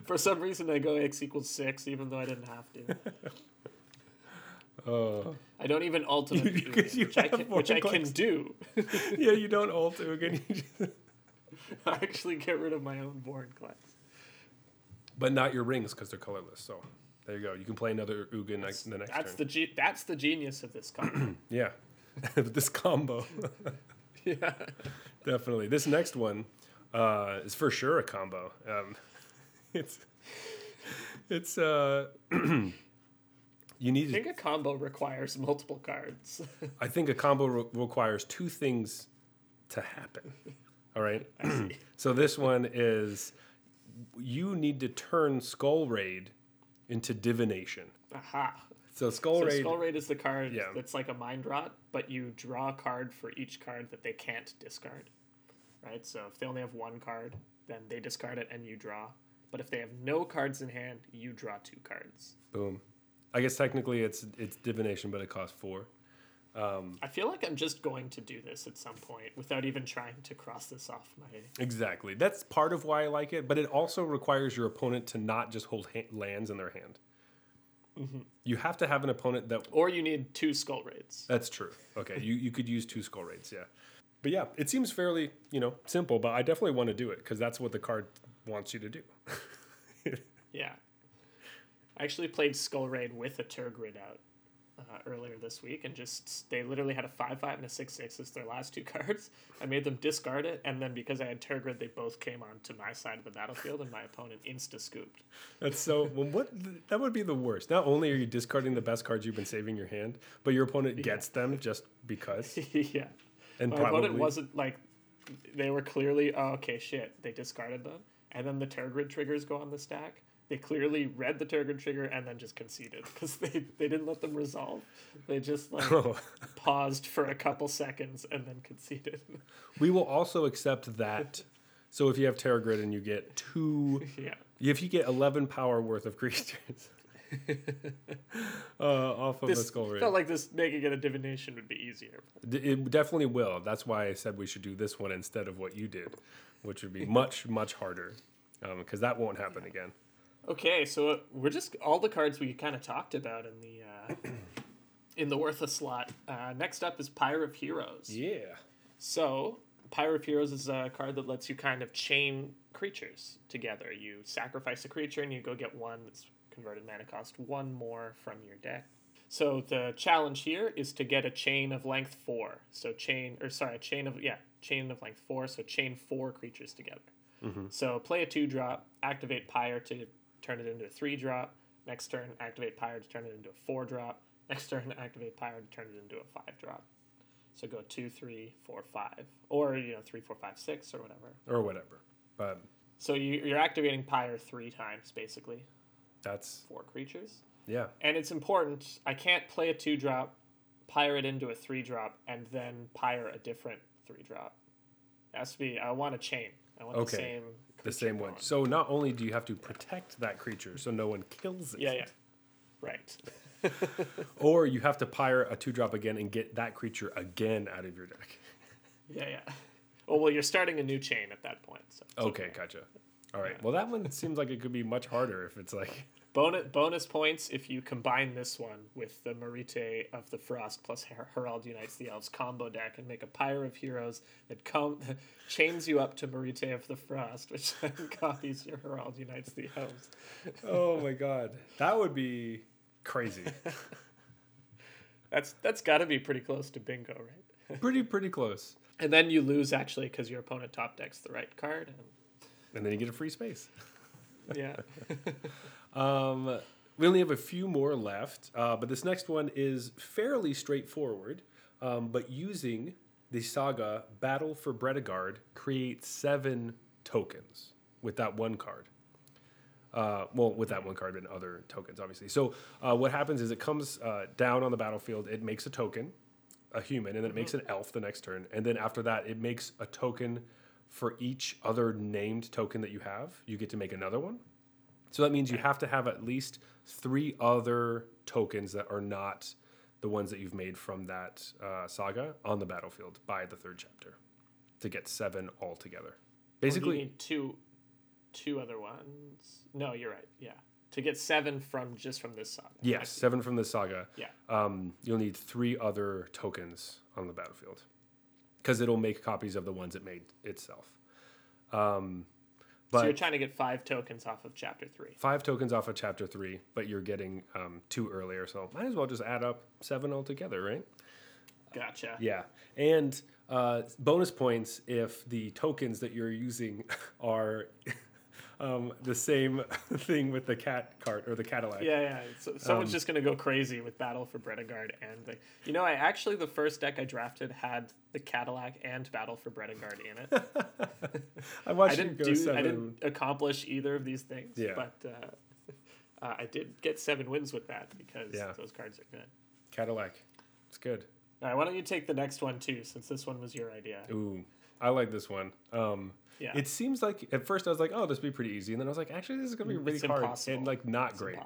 For some reason, I go X equals six, even though I didn't have to. oh. I don't even because Ugin, you which, I can, which I can do. yeah, you don't ult Ugin. just- I actually get rid of my own Vorinclex. but not your rings because they're colorless. So there you go. You can play another Ugin next, the next That's turn. the ge- that's the genius of this card. Yeah. this combo. yeah. Definitely. This next one uh, is for sure a combo. Um, it's it's uh you I need think a combo requires multiple cards. I think a combo re- requires two things to happen. All right. so this one is you need to turn Skull Raid into divination. Aha. So Skull So Raid Skull Raid is the card Yeah. that's like a mind rot, but you draw a card for each card that they can't discard. Right? So if they only have one card, then they discard it and you draw. But if they have no cards in hand, you draw two cards. boom. I guess technically it's it's divination but it costs 4. I feel like I'm just going to do this at some point without even trying to cross this off my. Exactly. That's part of why I like it, but it also requires your opponent to not just hold ha- lands in their hand. Mm-hmm. You have to have an opponent that. Or you need two Skull Raids. That's true. Okay, you, you could use two skull raids, yeah. But yeah, it seems fairly you know simple, but I definitely want to do it because that's what the card wants you to do. Yeah. I actually played Skull Raid with a Tergrid out uh, earlier this week, and just they literally had a five five and a six six as their last two cards. I made them discard it, and then because I had Tergrid, they both came onto my side of the battlefield, and my opponent insta scooped. That's so. Well, what that would be the worst. Not only are you discarding the best cards you've been saving your hand, but your opponent gets them just because. yeah. And My probably opponent wasn't like they were clearly oh, okay shit they discarded them and then the Tergrid triggers go on the stack. They clearly read the Tergrid trigger and then just conceded because they, they didn't let them resolve. They just like Oh. paused for a couple seconds and then conceded. We will also accept that. So if you have Tergrid and you get two, yeah. if you get eleven power worth of creatures, uh, off of a This skull raid, felt like this making it a divination would be easier. It definitely will. That's why I said we should do this one instead of what you did, which would be much much harder, because that won't happen again. Okay, so we're just all the cards we kind of talked about in the uh, in the worthless slot. Uh, next up is Pyre of Heroes. Yeah. So, Pyre of Heroes is a card that lets you kind of chain creatures together. You sacrifice a creature and you go get one that's converted mana cost one more from your deck. So the challenge here is to get a chain of length four. So chain, or sorry, a chain of yeah, chain of length four. So chain four creatures together. So play a two drop, activate Pyre to turn it into a three drop. Next turn, activate Pyre to turn it into a four drop. Next turn, activate Pyre to turn it into a five drop. So go two, three, four, five, or you know three, four, five, six, or whatever. Or whatever. But So you, you're activating Pyre three times, basically, that's four creatures. yeah. And it's important. I can't play a two drop, Pyre it into a three drop, and then Pyre a different three drop. It has to be. I want a chain. I want Okay. the same. The same one. So not only do you have to protect that creature so no one kills it, Yeah, yeah. Right. or you have to pyre a two drop again and get that creature again out of your deck. Yeah, yeah. Oh well, you're starting a new chain at that point. So it's Okay, gotcha. All right. Well, that one seems like it could be much harder if it's like Bonus, bonus points if you combine this one with the Moritte of the Frost plus Her- Harald Unites the Elves combo deck and make a Pyre of Heroes that com- chains you up to Moritte of the Frost, which then copies your Harald Unites the Elves. Oh my god. That would be crazy. That's that's got to be pretty close to bingo, right? pretty pretty close. And then you lose actually because your opponent top decks the right card. And then you get a free space. Yeah. Um, we only have a few more left, uh, but this next one is fairly straightforward. Um, but using the saga Battle for Bretagard, create seven tokens with that one card. Uh, well, with that one card and other tokens, obviously. So uh, what happens is it comes uh, down on the battlefield. It makes a token, a human, and then it makes an elf the next turn. And then after that, it makes a token for each other named token that you have. You get to make another one. So that means you have to have at least three other tokens that are not the ones that you've made from that uh, saga on the battlefield by the third chapter to get seven altogether. Do Basically, you need two, two other ones. No, you're right. Yeah, to get seven from just from this saga. Yes, seven from the saga. Yeah. Um, you'll need three other tokens on the battlefield because it'll make copies of the ones it made itself. Um, so you're trying to get five tokens off of chapter three. five tokens off of chapter three, but you're getting um, two earlier, so might as well just add up seven altogether, right? Gotcha. Yeah, and uh, bonus points if the tokens that you're using are um, the same thing with the cat cart or the Cadillac. Yeah, yeah. So, someone's Um, just gonna go crazy with Battle for Bretagard and the. You know, I actually the first deck I drafted had the Cadillac and Battle for Bretagard in it. I I watched you didn't do. seven. I didn't accomplish either of these things. Yeah. But uh, uh, I did get seven wins with that because Yeah. those cards are good. Cadillac. It's good. All right, why don't you take the next one too, since this one was your idea? Ooh, I like this one. Um, Yeah. It seems like at first I was like, oh, this would be pretty easy, and then I was like, actually, this is gonna be really It's hard impossible. and like not It's great.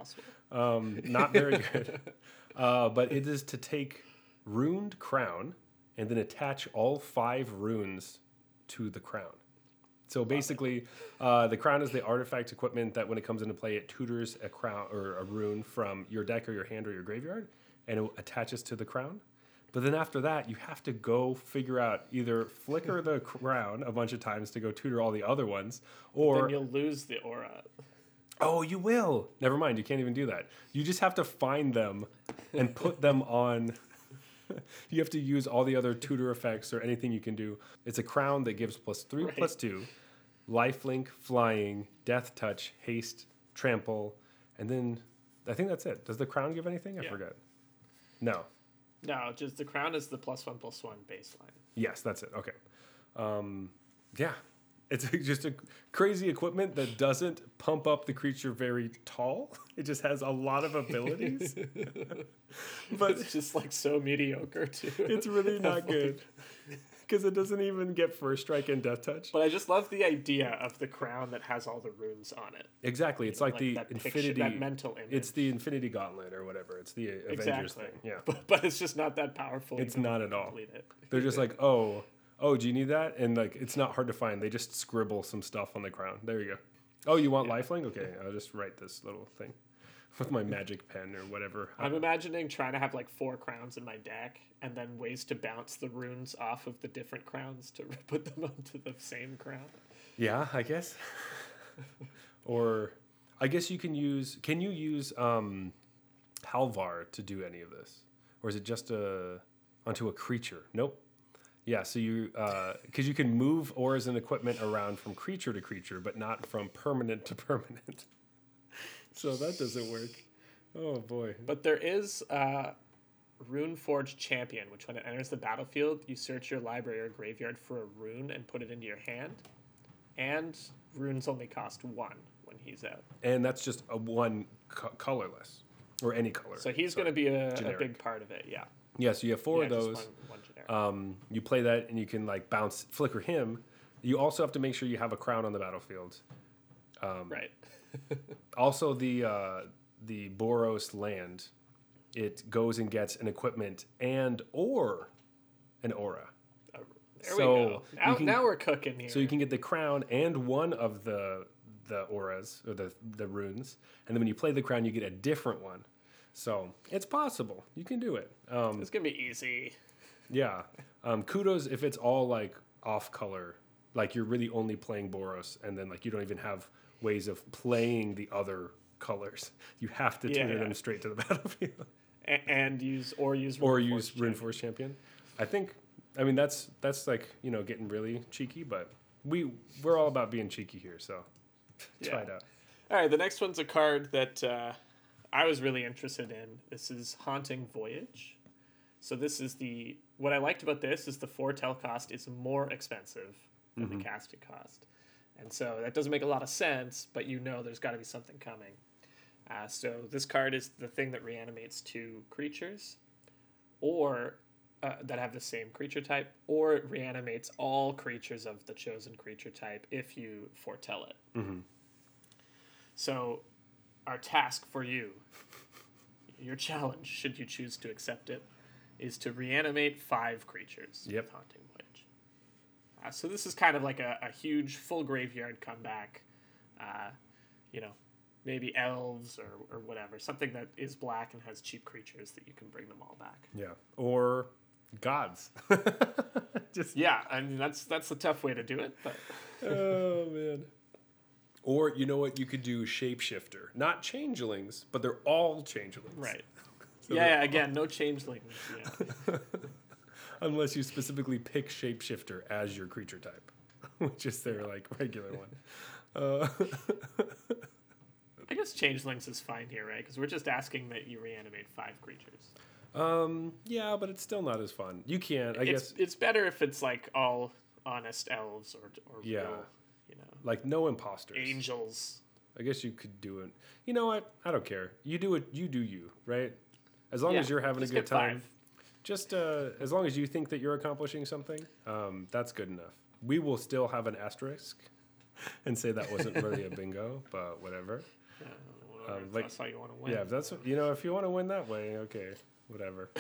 Um, not very good. Uh, but it is to take runed crown and then attach all five runes to the crown. So basically, uh, the crown is the artifact equipment that when it comes into play, it tutors a crown or a rune from your deck or your hand or your graveyard, and it attaches to the crown. But then after that, you have to go figure out either flicker the crown a bunch of times to go tutor all the other ones, or Then you'll lose the aura. Oh, you will. Never mind. You can't even do that. You just have to find them and put them on. you have to use all the other tutor effects or anything you can do. It's a crown that gives plus three, Right. plus two, lifelink, flying, death touch, haste, trample, and then I think that's it. Does the crown give anything? I Yeah. forget. No. No, just the crown is the plus one plus one baseline. Yes, that's it. Okay. Um, yeah. It's just a crazy equipment that doesn't pump up the creature very tall. It just has a lot of abilities. but It's just like so mediocre too. it's really not good because it doesn't even get first strike and death touch. But I just love the idea of the crown that has all the runes on it. Exactly. It's like, the that picture- infinity. that mental image. it's the Infinity Gauntlet or whatever. It's the Avengers exactly. thing. Yeah. But, but it's just not that powerful. It's not at all. it. They're just like, oh, oh, do you need that? And like, it's not hard to find. They just scribble some stuff on the crown. There you go. Oh, you want lifelink? Okay, I'll just write this little thing with my magic pen or whatever. I'm imagining trying to have like four crowns in my deck and then ways to bounce the runes off of the different crowns to put them onto the same crown. Yeah, I guess. or I guess you can use. Can you use um, Halvar to do any of this, or is it just a onto a creature? Nope. Yeah, so you because you can move auras and equipment around from creature to creature, but not from permanent to permanent. So that doesn't work. Oh boy. But there is uh, Runeforge Champion, which when it enters the battlefield, you search your library or graveyard for a rune and put it into your hand. And runes only cost one when he's out. And that's just a one co- colorless or any color. So he's going to be a, a big part of it, yeah. Yeah, so you have four yeah, of those. One, one. Um, you play that and you can like bounce, flicker him. You also have to make sure you have a crown on the battlefield. right. Also, the uh, the Boros land, it goes and gets an equipment and or an aura. There So, we go. Now, can- now we're cooking here. So you can get the crown and one of the the auras or the the runes, and then when you play the crown, you get a different one. So it's possible. You can do it. Um, it's going to be easy. Yeah. Um, kudos if it's all like off color, like you're really only playing Boros, and then like you don't even have ways of playing the other colors. You have to Yeah, tutor yeah. them straight to the battlefield, A- and use, or use, or use Champion. Runeforge Champion. I think. I mean that's that's like you know getting really cheeky, but we we're all about being cheeky here, so try Yeah. it out. All right, the next one's a card that uh, I was really interested in. This is Haunting Voyage. So this is the what I liked about this is the foretell cost is more expensive than the casting cost, and so that doesn't make a lot of sense. But you know, there's got to be something coming. Uh, so this card is the thing that reanimates two creatures, or uh, that have the same creature type, or it reanimates all creatures of the chosen creature type if you foretell it. So our task for you, your challenge, should you choose to accept it, is to reanimate five creatures Yep. with Haunting. Uh, so this is kind of like a, a huge full graveyard comeback. Uh, you know, maybe elves or, or whatever, something that is black and has cheap creatures that you can bring them all back. Yeah. Or gods. Just Yeah, I mean that's that's a tough way to do it, but oh man. Or you know what? You could do shapeshifter, not changelings, but they're all changelings. right. So yeah, yeah, again, no changelings. Yeah. Unless you specifically pick shapeshifter as your creature type, which is their like regular one. Uh, I guess changelings is fine here, right? Because we're just asking that you reanimate five creatures. um, yeah, but it's still not as fun. You can't. I it's guess, it's better if it's like all honest elves or or Yeah. real, you know, like no imposters. angels. I guess you could do it. You know what? I don't care. You do it. You do you, right? As long Yeah, as you're having a good time. five. Just uh, as long as you think that you're accomplishing something, um, that's good enough. We will still have an asterisk and say that wasn't really a bingo, but whatever. Yeah, whatever, Um, like- that's how you want to win. Yeah, if that's you know, if you want to win that way, okay, whatever.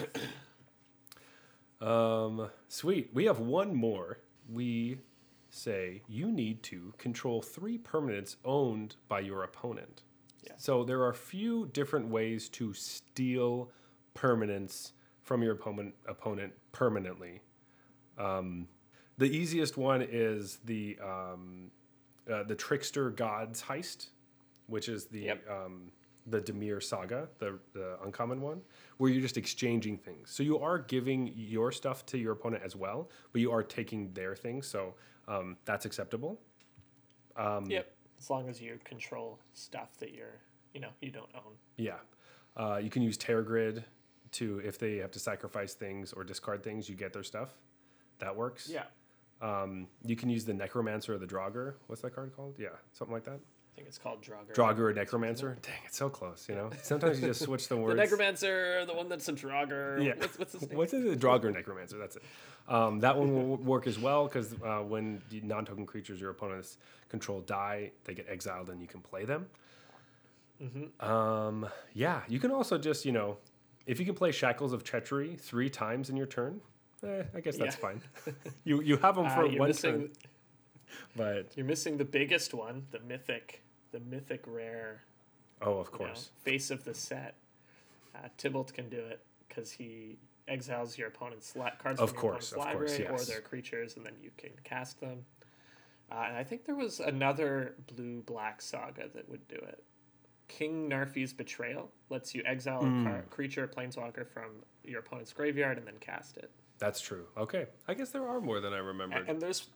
um, sweet. We have one more. We say you need to control three permanents owned by your opponent. Yeah. So there are a few different ways to steal permanents from your opponent opponent permanently. Um, the easiest one is the um, uh, the trickster gods heist, which is the Yep. um, the Dimir saga, the the uncommon one, where you're just exchanging things. So you are giving your stuff to your opponent as well, but you are taking their things. So um, that's acceptable. Um, Yep. As long as you control stuff that you're, you know, you don't own. Yeah. Uh, you can use Tergrid to, if they have to sacrifice things or discard things, you get their stuff. That works. Yeah. Um, you can use the Necromancer or the Draugr. What's that card called? Yeah, something like that. I think it's called Draugr. Draugr or Necromancer. Dang, it's so close. You know, sometimes you just switch the words. The. Necromancer, the one that's a Draugr. Yeah. What's, what's his name? What's it? Draugr Necromancer. That's it. Um, that one will work as well because uh, when the non-token creatures your opponents control die, they get exiled and you can play them. Um, yeah, you can also just you know, if you can play Shackles of Treachery three times in your turn, eh, I guess that's Yeah. fine. you you have them Uh, for you're one missing, turn, but You're missing the biggest one, the mythic, the mythic rare. oh, of you know, course, face of the set. Uh, Tibalt can do it because he exiles your opponent's li- cards Of from course, your of opponent's course, yes. or their creatures, and then you can cast them. Uh, and I think there was another blue black saga that would do it. King Narfi's Betrayal lets you exile Hmm. a car- creature, planeswalker from your opponent's graveyard, and then cast it. that's true. Okay, I guess there are more than I remembered. And there's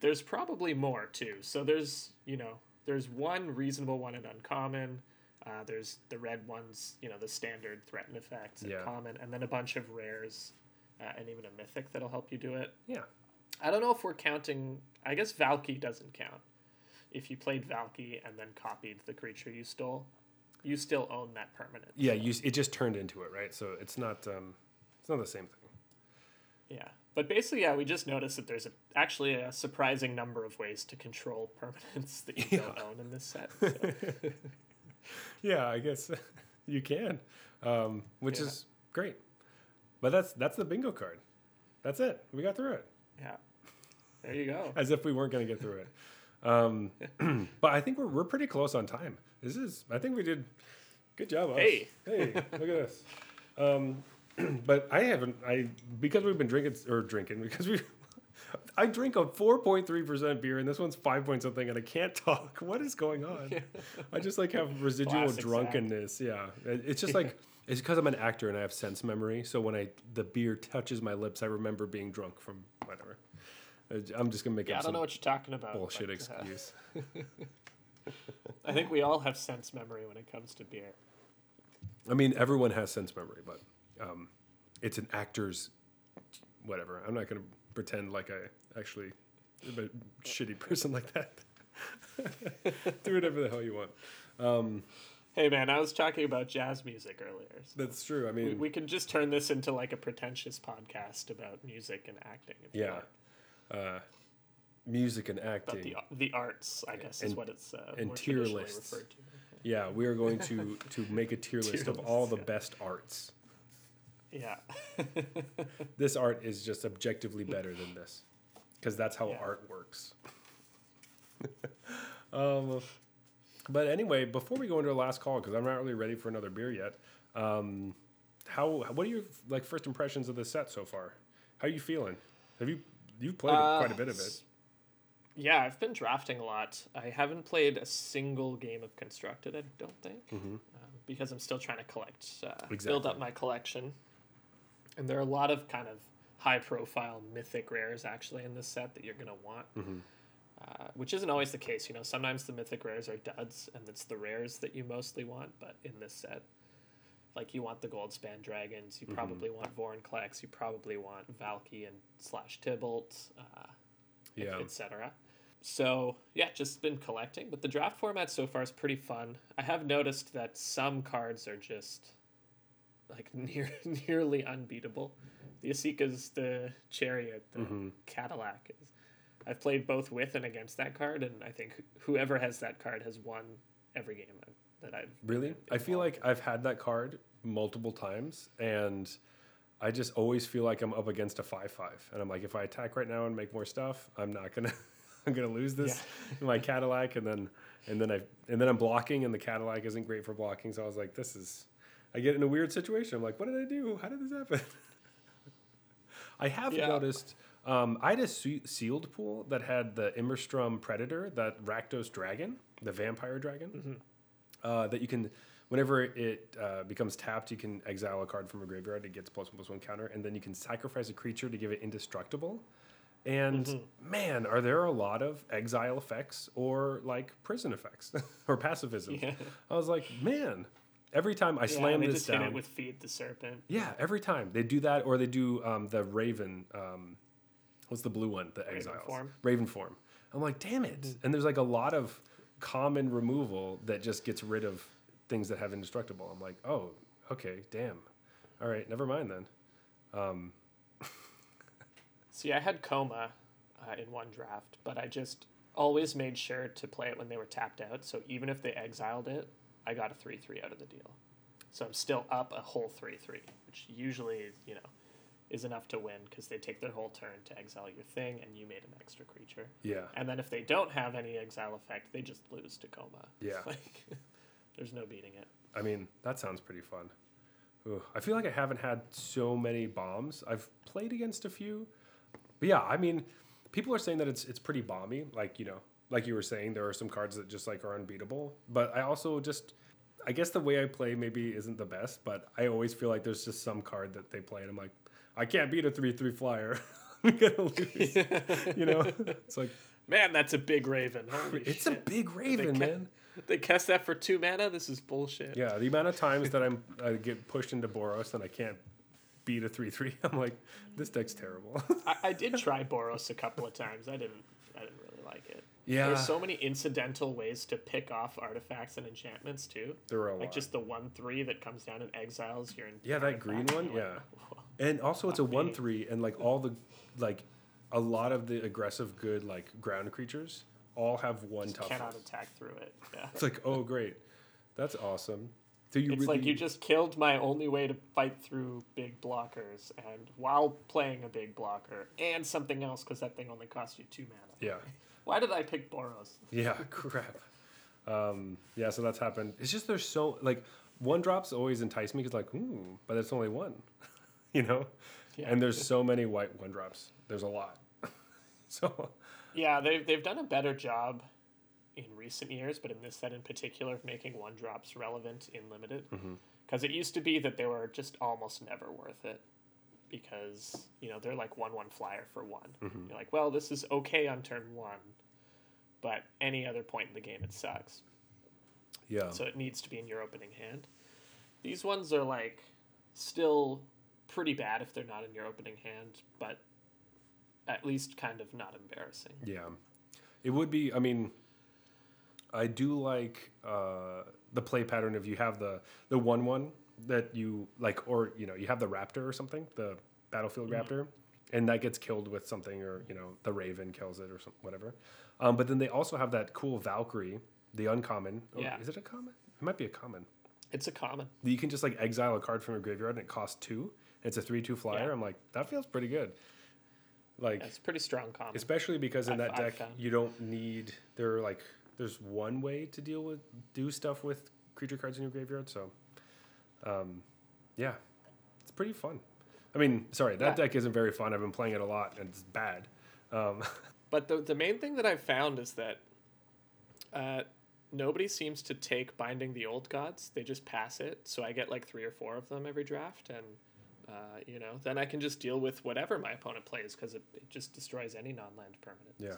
there's probably more too. So there's you know there's one reasonable one in uncommon. Uh, there's the red ones, you know, the standard threaten effects and Yeah. common, and then a bunch of rares, uh, and even a mythic that'll help you do it. yeah, I don't know if we're counting. I guess Valki doesn't count. If you played Valki and then copied the creature you stole, you still own that permanent. yeah. You, it just turned into it, right? So it's not um, it's not the same thing. Yeah, but basically, yeah, we just noticed that there's a, actually a surprising number of ways to control permanents that you don't own in this set. So. Yeah, I guess you can, um, which Yeah. is great. But that's that's the bingo card. That's it. We got through it, yeah, there you go. as if we weren't going to get through it. Um, but I think we're we're pretty close on time. This is. I think we did. Good job. us. Hey. hey, look at this. Um, but I haven't. I because we've been drinking or drinking because we. I drink a four point three percent beer, and this one's five point something, and I can't talk. What is going on? I just like have residual Classic drunkenness. Yeah, it's just like it's because I'm an actor and I have sense memory. So when I the beer touches my lips, I remember being drunk from whatever. I- I'm just gonna make Yeah, I don't know what you're talking about. bullshit but, uh, excuse. I think we all have sense memory when it comes to beer. I mean, everyone has sense memory, but um, it's an actor's whatever. I'm not gonna pretend like I actually am a shitty person like that. Do whatever the hell you want. Hey, man, I was talking about jazz music earlier. so That's true. I mean, we can just turn this into like a pretentious podcast about music and acting. If you yeah, want. Uh, music and acting. the the arts, I guess, is what it's uh, and tier lists. referred to. Yeah, we are going to to make a tier list Tier of all the yeah. best arts. Yeah. This art is just objectively better than this, because that's how Yeah. art works. um, but anyway, before we go into our last call, because I'm not really ready for another beer yet. Um, how what are your like first impressions of the set so far? How are you feeling? Have you you've played Uh, quite a bit of it? Yeah, I've been drafting a lot. I haven't played a single game of Constructed, I don't think, um, because I'm still trying to collect, uh, build Mm-hmm. Up my collection. And there are a lot of kind of high profile mythic rares actually in this set that you're going to want. Mm-hmm. Uh, which isn't always the case, you know. Sometimes the mythic rares are duds, and it's the rares that you mostly want. But in this set, like you want the Goldspan dragons, Mm-hmm. you probably want Vorinclex, you probably want Valki and slash Tibalt, uh, Yeah. etc. So yeah, just been collecting, but the draft format so far is pretty fun. I have noticed that some cards are just like near nearly unbeatable. The Esika's the Chariot, the Mm-hmm. Cadillac is. I've played both with and against that card, and I think whoever has that card has won every game that I've Really? I feel like I've had that card multiple times, and I just always feel like I'm up against a five-five, and I'm like, if I attack right now and make more stuff, I'm not gonna, I'm gonna lose this in my Cadillac, and then, and then I, and then I'm blocking, and the Cadillac isn't great for blocking, so I was like, this is, I get in a weird situation. I'm like, what did I do? How did this happen? I have Yeah. noticed. Um, I had a sealed pool that had the Immersturm Predator, that Rakdos Dragon, the vampire dragon uh, that you can whenever it uh, becomes tapped you can exile a card from a graveyard. It gets plus one plus one counter and then you can sacrifice a creature to give it indestructible. And man are there a lot of exile effects or like prison effects or pacifism? Yeah. i was like man every time i yeah, slam they this just down hit it with feed the serpent. yeah every time. They do that or they do um, the raven um, what's the blue one? The exiles. form? raven form. I'm like damn it. And there's like a lot of common removal that just gets rid of things that have indestructible i'm like oh okay damn all right never mind then See, I had Koma uh, in one draft, but I just always made sure to play it when they were tapped out. So even if they exiled it, I got a 3 3 out of the deal. So I'm still up a whole 3 3, which usually, you know, is enough to win because they take their whole turn to exile your thing and you made an extra creature. yeah And then if they don't have any exile effect, they just lose to Koma. Yeah. Like, there's no beating it. i mean that sounds pretty fun Ooh, i feel like i haven't had so many bombs i've played against a few but yeah i mean people are saying that it's it's pretty bomby like you know like you were saying there are some cards that just like are unbeatable but i also just i guess the way i play maybe isn't the best but i always feel like there's just some card that they play and i'm like i can't beat a 3-3 flyer i'm gonna lose you know it's like Man, that's a big raven. Holy it's a big raven ca- man They cast that for two mana? This is bullshit. yeah the amount of times that i'm i get pushed into boros and i can't beat a 3-3 i'm like this deck's terrible I, I did try Boros a couple of times. I didn't. I didn't really like it. yeah There's so many incidental ways to pick off artifacts and enchantments too. there were a Like lot just the one three that comes down and exiles your. Yeah, that green one, like, yeah. And also, it's a one three, and like all the like a lot of the aggressive good like ground creatures all have one Cannot toughness. attack through it. Yeah. It's like oh great, that's awesome. So you It's really like you just killed my only way to fight through big blockers, and while playing a big blocker and something else, because that thing only costs you two mana. yeah Why did I pick Boros? yeah crap. Um, yeah, so that's happened. It's just there's so like one drops always entice me because like ooh, but it's only one, you know. Yeah. And there's so many white one drops. There's a lot. so Yeah, they've they've done a better job in recent years, but in this set in particular, of making one drops relevant in limited. Mm-hmm. Because it used to be that they were just almost never worth it, because you know they're like one one flyer for one. Mm-hmm. You're like, well, this is okay on turn one, but any other point in the game it sucks. yeah, So it needs to be in your opening hand. These ones are like still pretty bad if they're not in your opening hand, but at least kind of not embarrassing. Yeah, it would be. I mean, I do like uh, the play pattern if you have the the one one that you like, or you know, you have the raptor or something, the battlefield raptor, and that gets killed with something, or you know, the raven kills it or some, whatever. Um, but then they also have that cool Valkyrie the uncommon. Oh, Yeah. Is it a common? It might be a common. It's a common. You can just like exile a card from your graveyard and it costs two. It's a three two flyer. Yeah. I'm like, that feels pretty good. Like It's pretty strong common. especially because in I've- that deck you don't need there are like there's one way to deal with do stuff with creature cards in your graveyard. So um yeah. It's pretty fun. I mean, sorry, that Yeah. deck isn't very fun. I've been playing it a lot and it's bad. Um, But the the main thing that I've found is that uh, nobody seems to take binding the old gods. They just pass it. So I get like three or four of them every draft, and uh, you know, then I can just deal with whatever my opponent plays because it, it just destroys any non-land permanent. Yeah.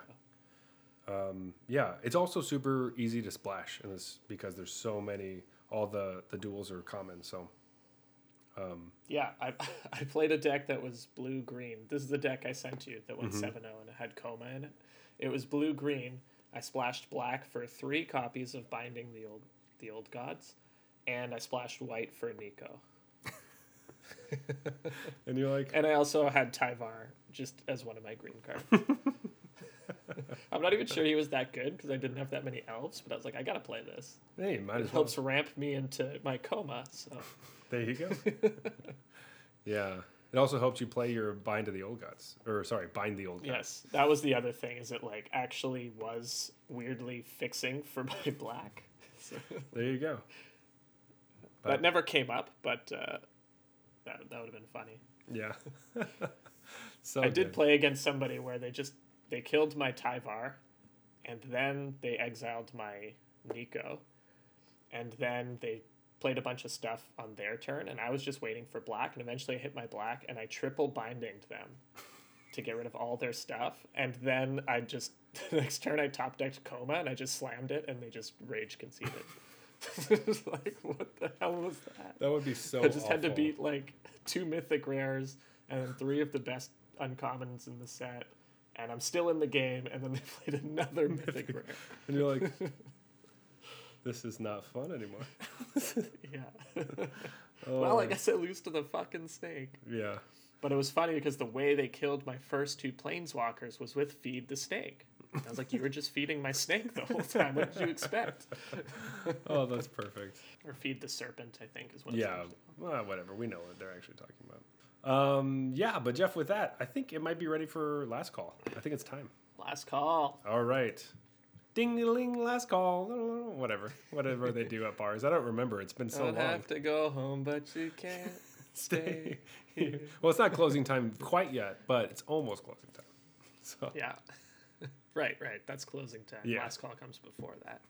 so. um, yeah, it's also super easy to splash in this because there's so many. All the the duals are common, so um, Yeah, I I played a deck that was blue green. This is the deck I sent you that went Mm-hmm. 7 0 and it had Koma in it. It was blue green. I splashed black for three copies of Binding the Old the Old Gods, and I splashed white for Niko. and you're like, And I also had Tyvar just as one of my green cards. I'm not even sure he was that good because I didn't have that many elves, but I was like, I gotta play this. hey, might It as well. helps ramp me into my Koma. So There you go. yeah, it also helps you play your bind to the old gods, or sorry, bind the old gods. yes, that was the other thing. Is it like actually was weirdly fixing for my black? So, There you go. But- that never came up, but uh, that that would have been funny. Yeah. so I did good. play against somebody where they just they killed my Tyvar, and then they exiled my Niko, and then they played a bunch of stuff on their turn, and I was just waiting for black, and eventually I hit my black, and I triple bindinged them to get rid of all their stuff, and then I just the next turn I top decked Koma, and I just slammed it, and they just rage conceded. It's like what the hell was that? That would be so. I just had to beat like two mythic rares and then three of the best uncommons in the set. And I'm still in the game, and then they played another mythic rare. and you're like, this is not fun anymore. Yeah. Oh, well, I oh. guess I lose to the fucking snake. Yeah. But it was funny because the way they killed my first two planeswalkers was with feed the snake. I was like, you were just feeding my snake the whole time. What did you expect? Oh, that's perfect. Or feed the serpent, I think, is what. it's Yeah. Well, whatever. We know what they're actually talking about. Um, yeah, but Jeff, with that, I think it might be ready for last call. I think it's time. Last call. All right. Ding ling, last call. Whatever. Whatever they do at bars. I don't remember. It's been so Don't long. have to go home, but you can't stay here. well, it's not closing time quite yet, but it's almost closing time. So Yeah. Right, right. That's closing time. Yeah. Last call comes before that.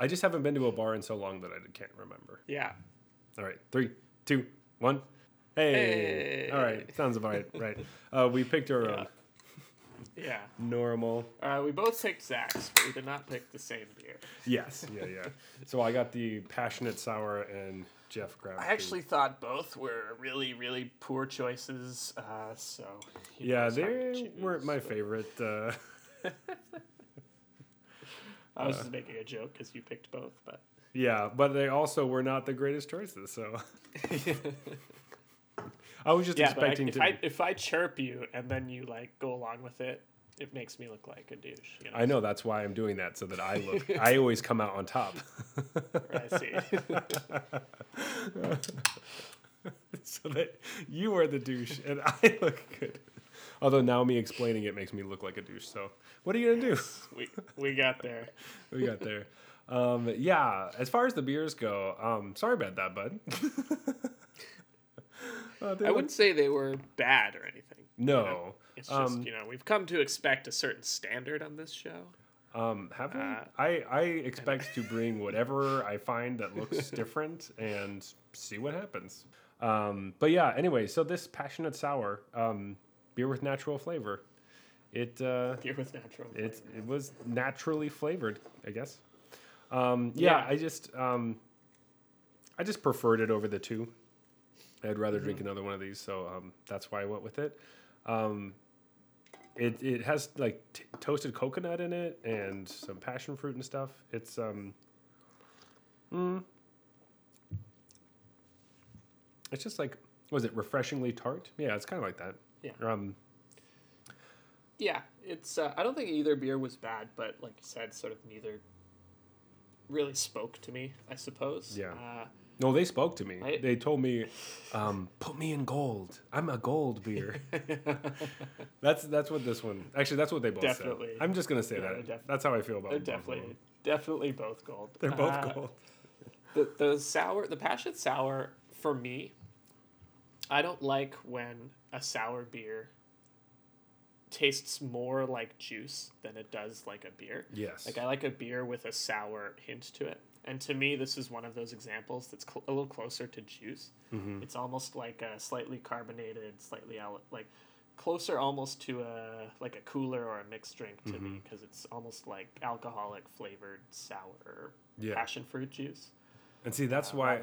I just haven't been to a bar in so long that I can't remember. Yeah. All right, three, two, one. Hey. Hey. All right, sounds about right. Right. Uh, we picked our Yeah. own Yeah. normal. Uh, we both picked Zach's, but we did not pick the same beer. Yes. Yeah. Yeah. So I got the passionate sour, and Jeff grabbed. I the- actually thought both were really, really poor choices. Uh, so Yeah, it's hard to they weren't my but- favorite. Uh, I was just uh, making a joke because you picked both, but yeah, but they also were not the greatest choices. So I was just yeah. But I, expecting if to. I if I chirp you and then you like go along with it, it makes me look like a douche. You know? I know that's why I'm doing that so that I look. I always come out on top. I see. so that you are the douche and I look good. Although now me explaining it makes me look like a douche. So what are you gonna do? we we got there. we got there. Um, yeah, as far as the beers go, um, sorry about that, bud. Uh, I wouldn't say they were bad or anything. no. It's just Um, you know we've come to expect a certain standard on this show. Um, have we? Uh, I I expect to bring whatever I find that looks different and see what happens. Um, but yeah, anyway, so this passionate sour, um, beer with natural flavor, it uh, Beer with natural. it flavor. it was naturally flavored, I guess. Um, yeah, Yeah. I just um, I just preferred it over the two. I'd rather drink Mm-hmm. another one of these, so um, that's why I went with it. Um, it it has like t- toasted coconut in it and some passion fruit and stuff. It's um, mm, it's just like was it refreshingly tart? Yeah, it's kind of like that. Yeah. Um, Yeah, it's. Uh, I don't think either beer was bad, but like you said, sort of neither really spoke to me. I suppose. Yeah. Uh, No, they spoke to me. I- they told me, um, "Put me in gold. I'm a gold beer." that's that's what this one. Actually, that's what they both Definitely. said. I'm just gonna say Yeah, that. that's how I feel about. they're definitely definitely both gold. They're both Uh, gold. The the sour, the passion sour for me. I don't like when a sour beer tastes more like juice than it does like a beer. Yes. Like I like a beer with a sour hint to it. And to me, this is one of those examples that's cl- a little closer to juice. Mm-hmm. It's almost like a slightly carbonated, slightly al- like closer almost to a like a cooler or a mixed drink to Mm-hmm. me because it's almost like alcoholic flavored sour Yeah. passion fruit juice. and see, that's uh, why.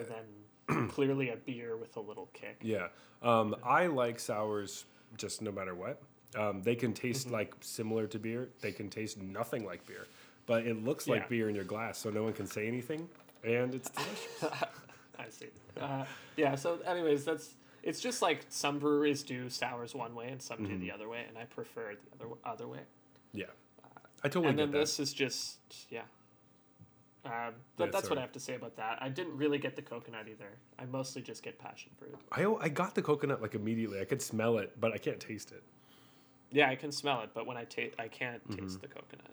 clearly a beer with a little kick. Yeah. Um, I like sours just no matter what. Um, they can taste Mm-hmm. like similar to beer. They can taste nothing like beer, but it looks like Yeah. beer in your glass, so no one can say anything, and it's delicious. I see. Uh, yeah. So, anyways, that's it's just like some breweries do sours one way and some do Mm-hmm. the other way, and I prefer the other other way. yeah. I totally and then this is just yeah. Um, Yeah, but that's what. I have to say about that. I didn't really get the coconut either. I mostly just get passion fruit. I, I got the coconut like immediately. I could smell it, but I can't taste it. Yeah, I can smell it, but when I taste, I can't Mm-hmm. taste the coconut.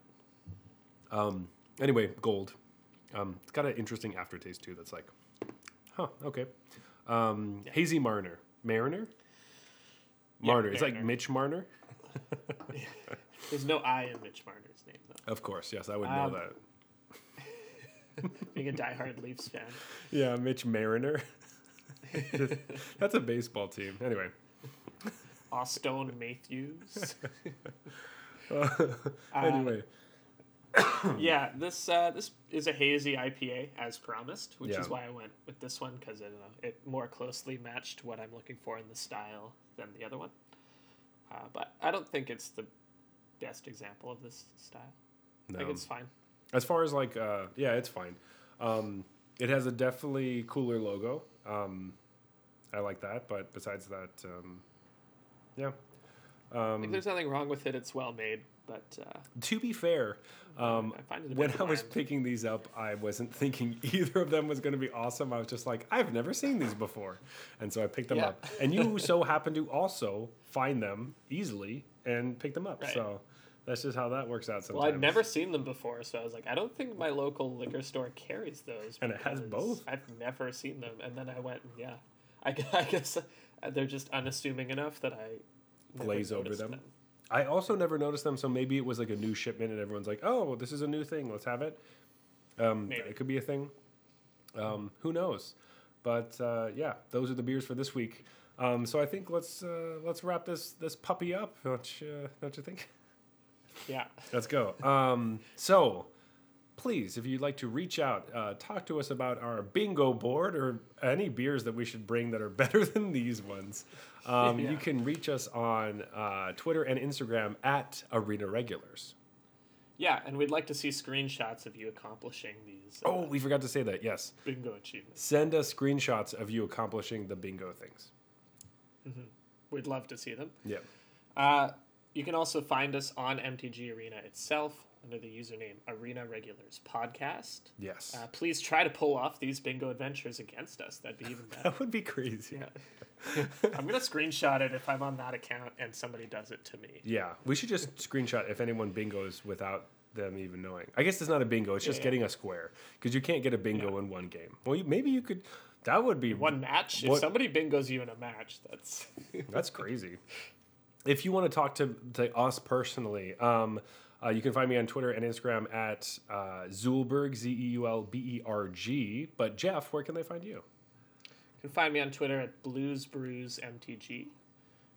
Um, anyway, gold. Um, it's got an interesting aftertaste too. That's like, huh, okay. Um, Hazy Marner. Mariner? Yeah, Marner. It's like Mitch Marner. There's no I in Mitch Marner's name though. Of course, yes, I would Um, know that. Being a diehard Leafs fan. Yeah, Mitch Mariner. That's a baseball team. Anyway, Auston Matthews. anyway, yeah, this uh, this is a hazy IPA as promised, which Yeah. is why I went with this one because it, uh, it more closely matched what I'm looking for in the style than the other one. Uh, but I don't think it's the best example of this style. I think No. it's fine. As far as like, uh, yeah, it's fine. Um, it has a definitely cooler logo. Um, I like that, but besides that, um, yeah. I Um, think there's nothing wrong with it. It's well made, but uh, to be fair, um, I find it a when I was picking these up, I wasn't thinking either of them was going to be awesome. I was just like, I've never seen these before, and so I picked them Yeah. up. And you so happen to also find them easily and pick them up. Right. So that's just how that works out. Sometimes. well, I'd never seen them before, so I was like, I don't think my local liquor store carries those. And it has both. I've never seen them, and then I went, and yeah, I, I guess uh, they're just unassuming enough that I Glaze over noticed them. I also never noticed them, so maybe it was like a new shipment, and everyone's like, "Oh, this is a new thing. Let's have it." Um, Maybe. it could be a thing. Um, who knows? But uh, yeah, those are the beers for this week. Um, so I think let's uh, let's wrap this this puppy up. Don't you, don't you think? Yeah. Let's go. Um, so, please, if you'd like to reach out, uh, talk to us about our bingo board or any beers that we should bring that are better than these ones. Um, Yeah. You can reach us on uh, Twitter and Instagram at Arena Regulars. Yeah, and we'd like to see screenshots of you accomplishing these uh, Oh, we forgot to say that. Yes. bingo achievements. Send us screenshots of you accomplishing the bingo things. We'd love to see them. Yeah. You can also find us on MTG Arena itself under the username Arena Regulars Podcast. Yes. Uh, please try to pull off these bingo adventures against us. That'd be even better. that would be crazy. Yeah. I'm gonna screenshot it if I'm on that account and somebody does it to me. Yeah, we should just screenshot if anyone bingos without them even knowing. I guess it's not a bingo; it's just yeah. getting a square because you can't get a bingo in one game. Well, you, maybe you could. That would be One match. If somebody bingos you in a match, that's That's crazy. If you want to talk to, to us personally, um, uh, you can find me on Twitter and Instagram at uh, Zeulberg Z E U L B E R G. But Jeff, where can they find you? You can find me on Twitter at Blues Brews MTG.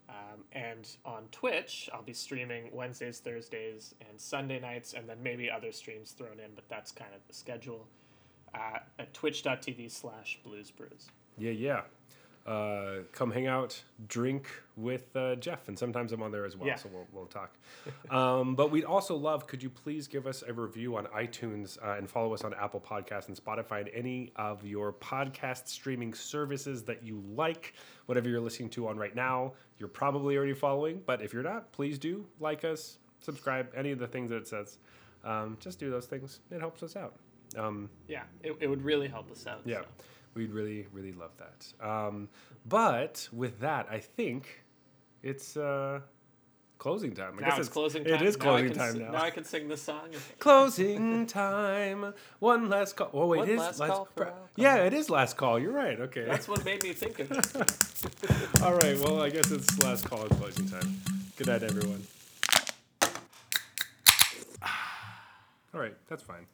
Um, and on Twitch, I'll be streaming Wednesdays, Thursdays, and Sunday nights, and then maybe other streams thrown in, but that's kind of the schedule uh, at twitch.tv slash bluesbrews. Yeah, yeah. Uh, come hang out, drink with uh, Jeff, and sometimes I'm on there as well, Yeah. so we'll, we'll talk. um, but we'd also love, could you please give us a review on iTunes uh, and follow us on Apple Podcasts and Spotify and any of your podcast streaming services that you like, whatever you're listening to on right now. You're probably already following, but if you're not, please do like us, subscribe, any of the things that it says. Um, just do those things. It helps us out. Um, Yeah, it, it would really help us out. yeah, so. We'd really, really love that. Um, but with that, I think it's uh, closing time. I Now it's closing time. It is closing can time s- now. Now I can sing this song. closing time. One last call. Oh wait, One it is last call for. Yeah, it is last call. You're right. Okay. That's what made me think of it. All right. Well, I guess it's last call and closing time. Good night, everyone. All right, that's fine.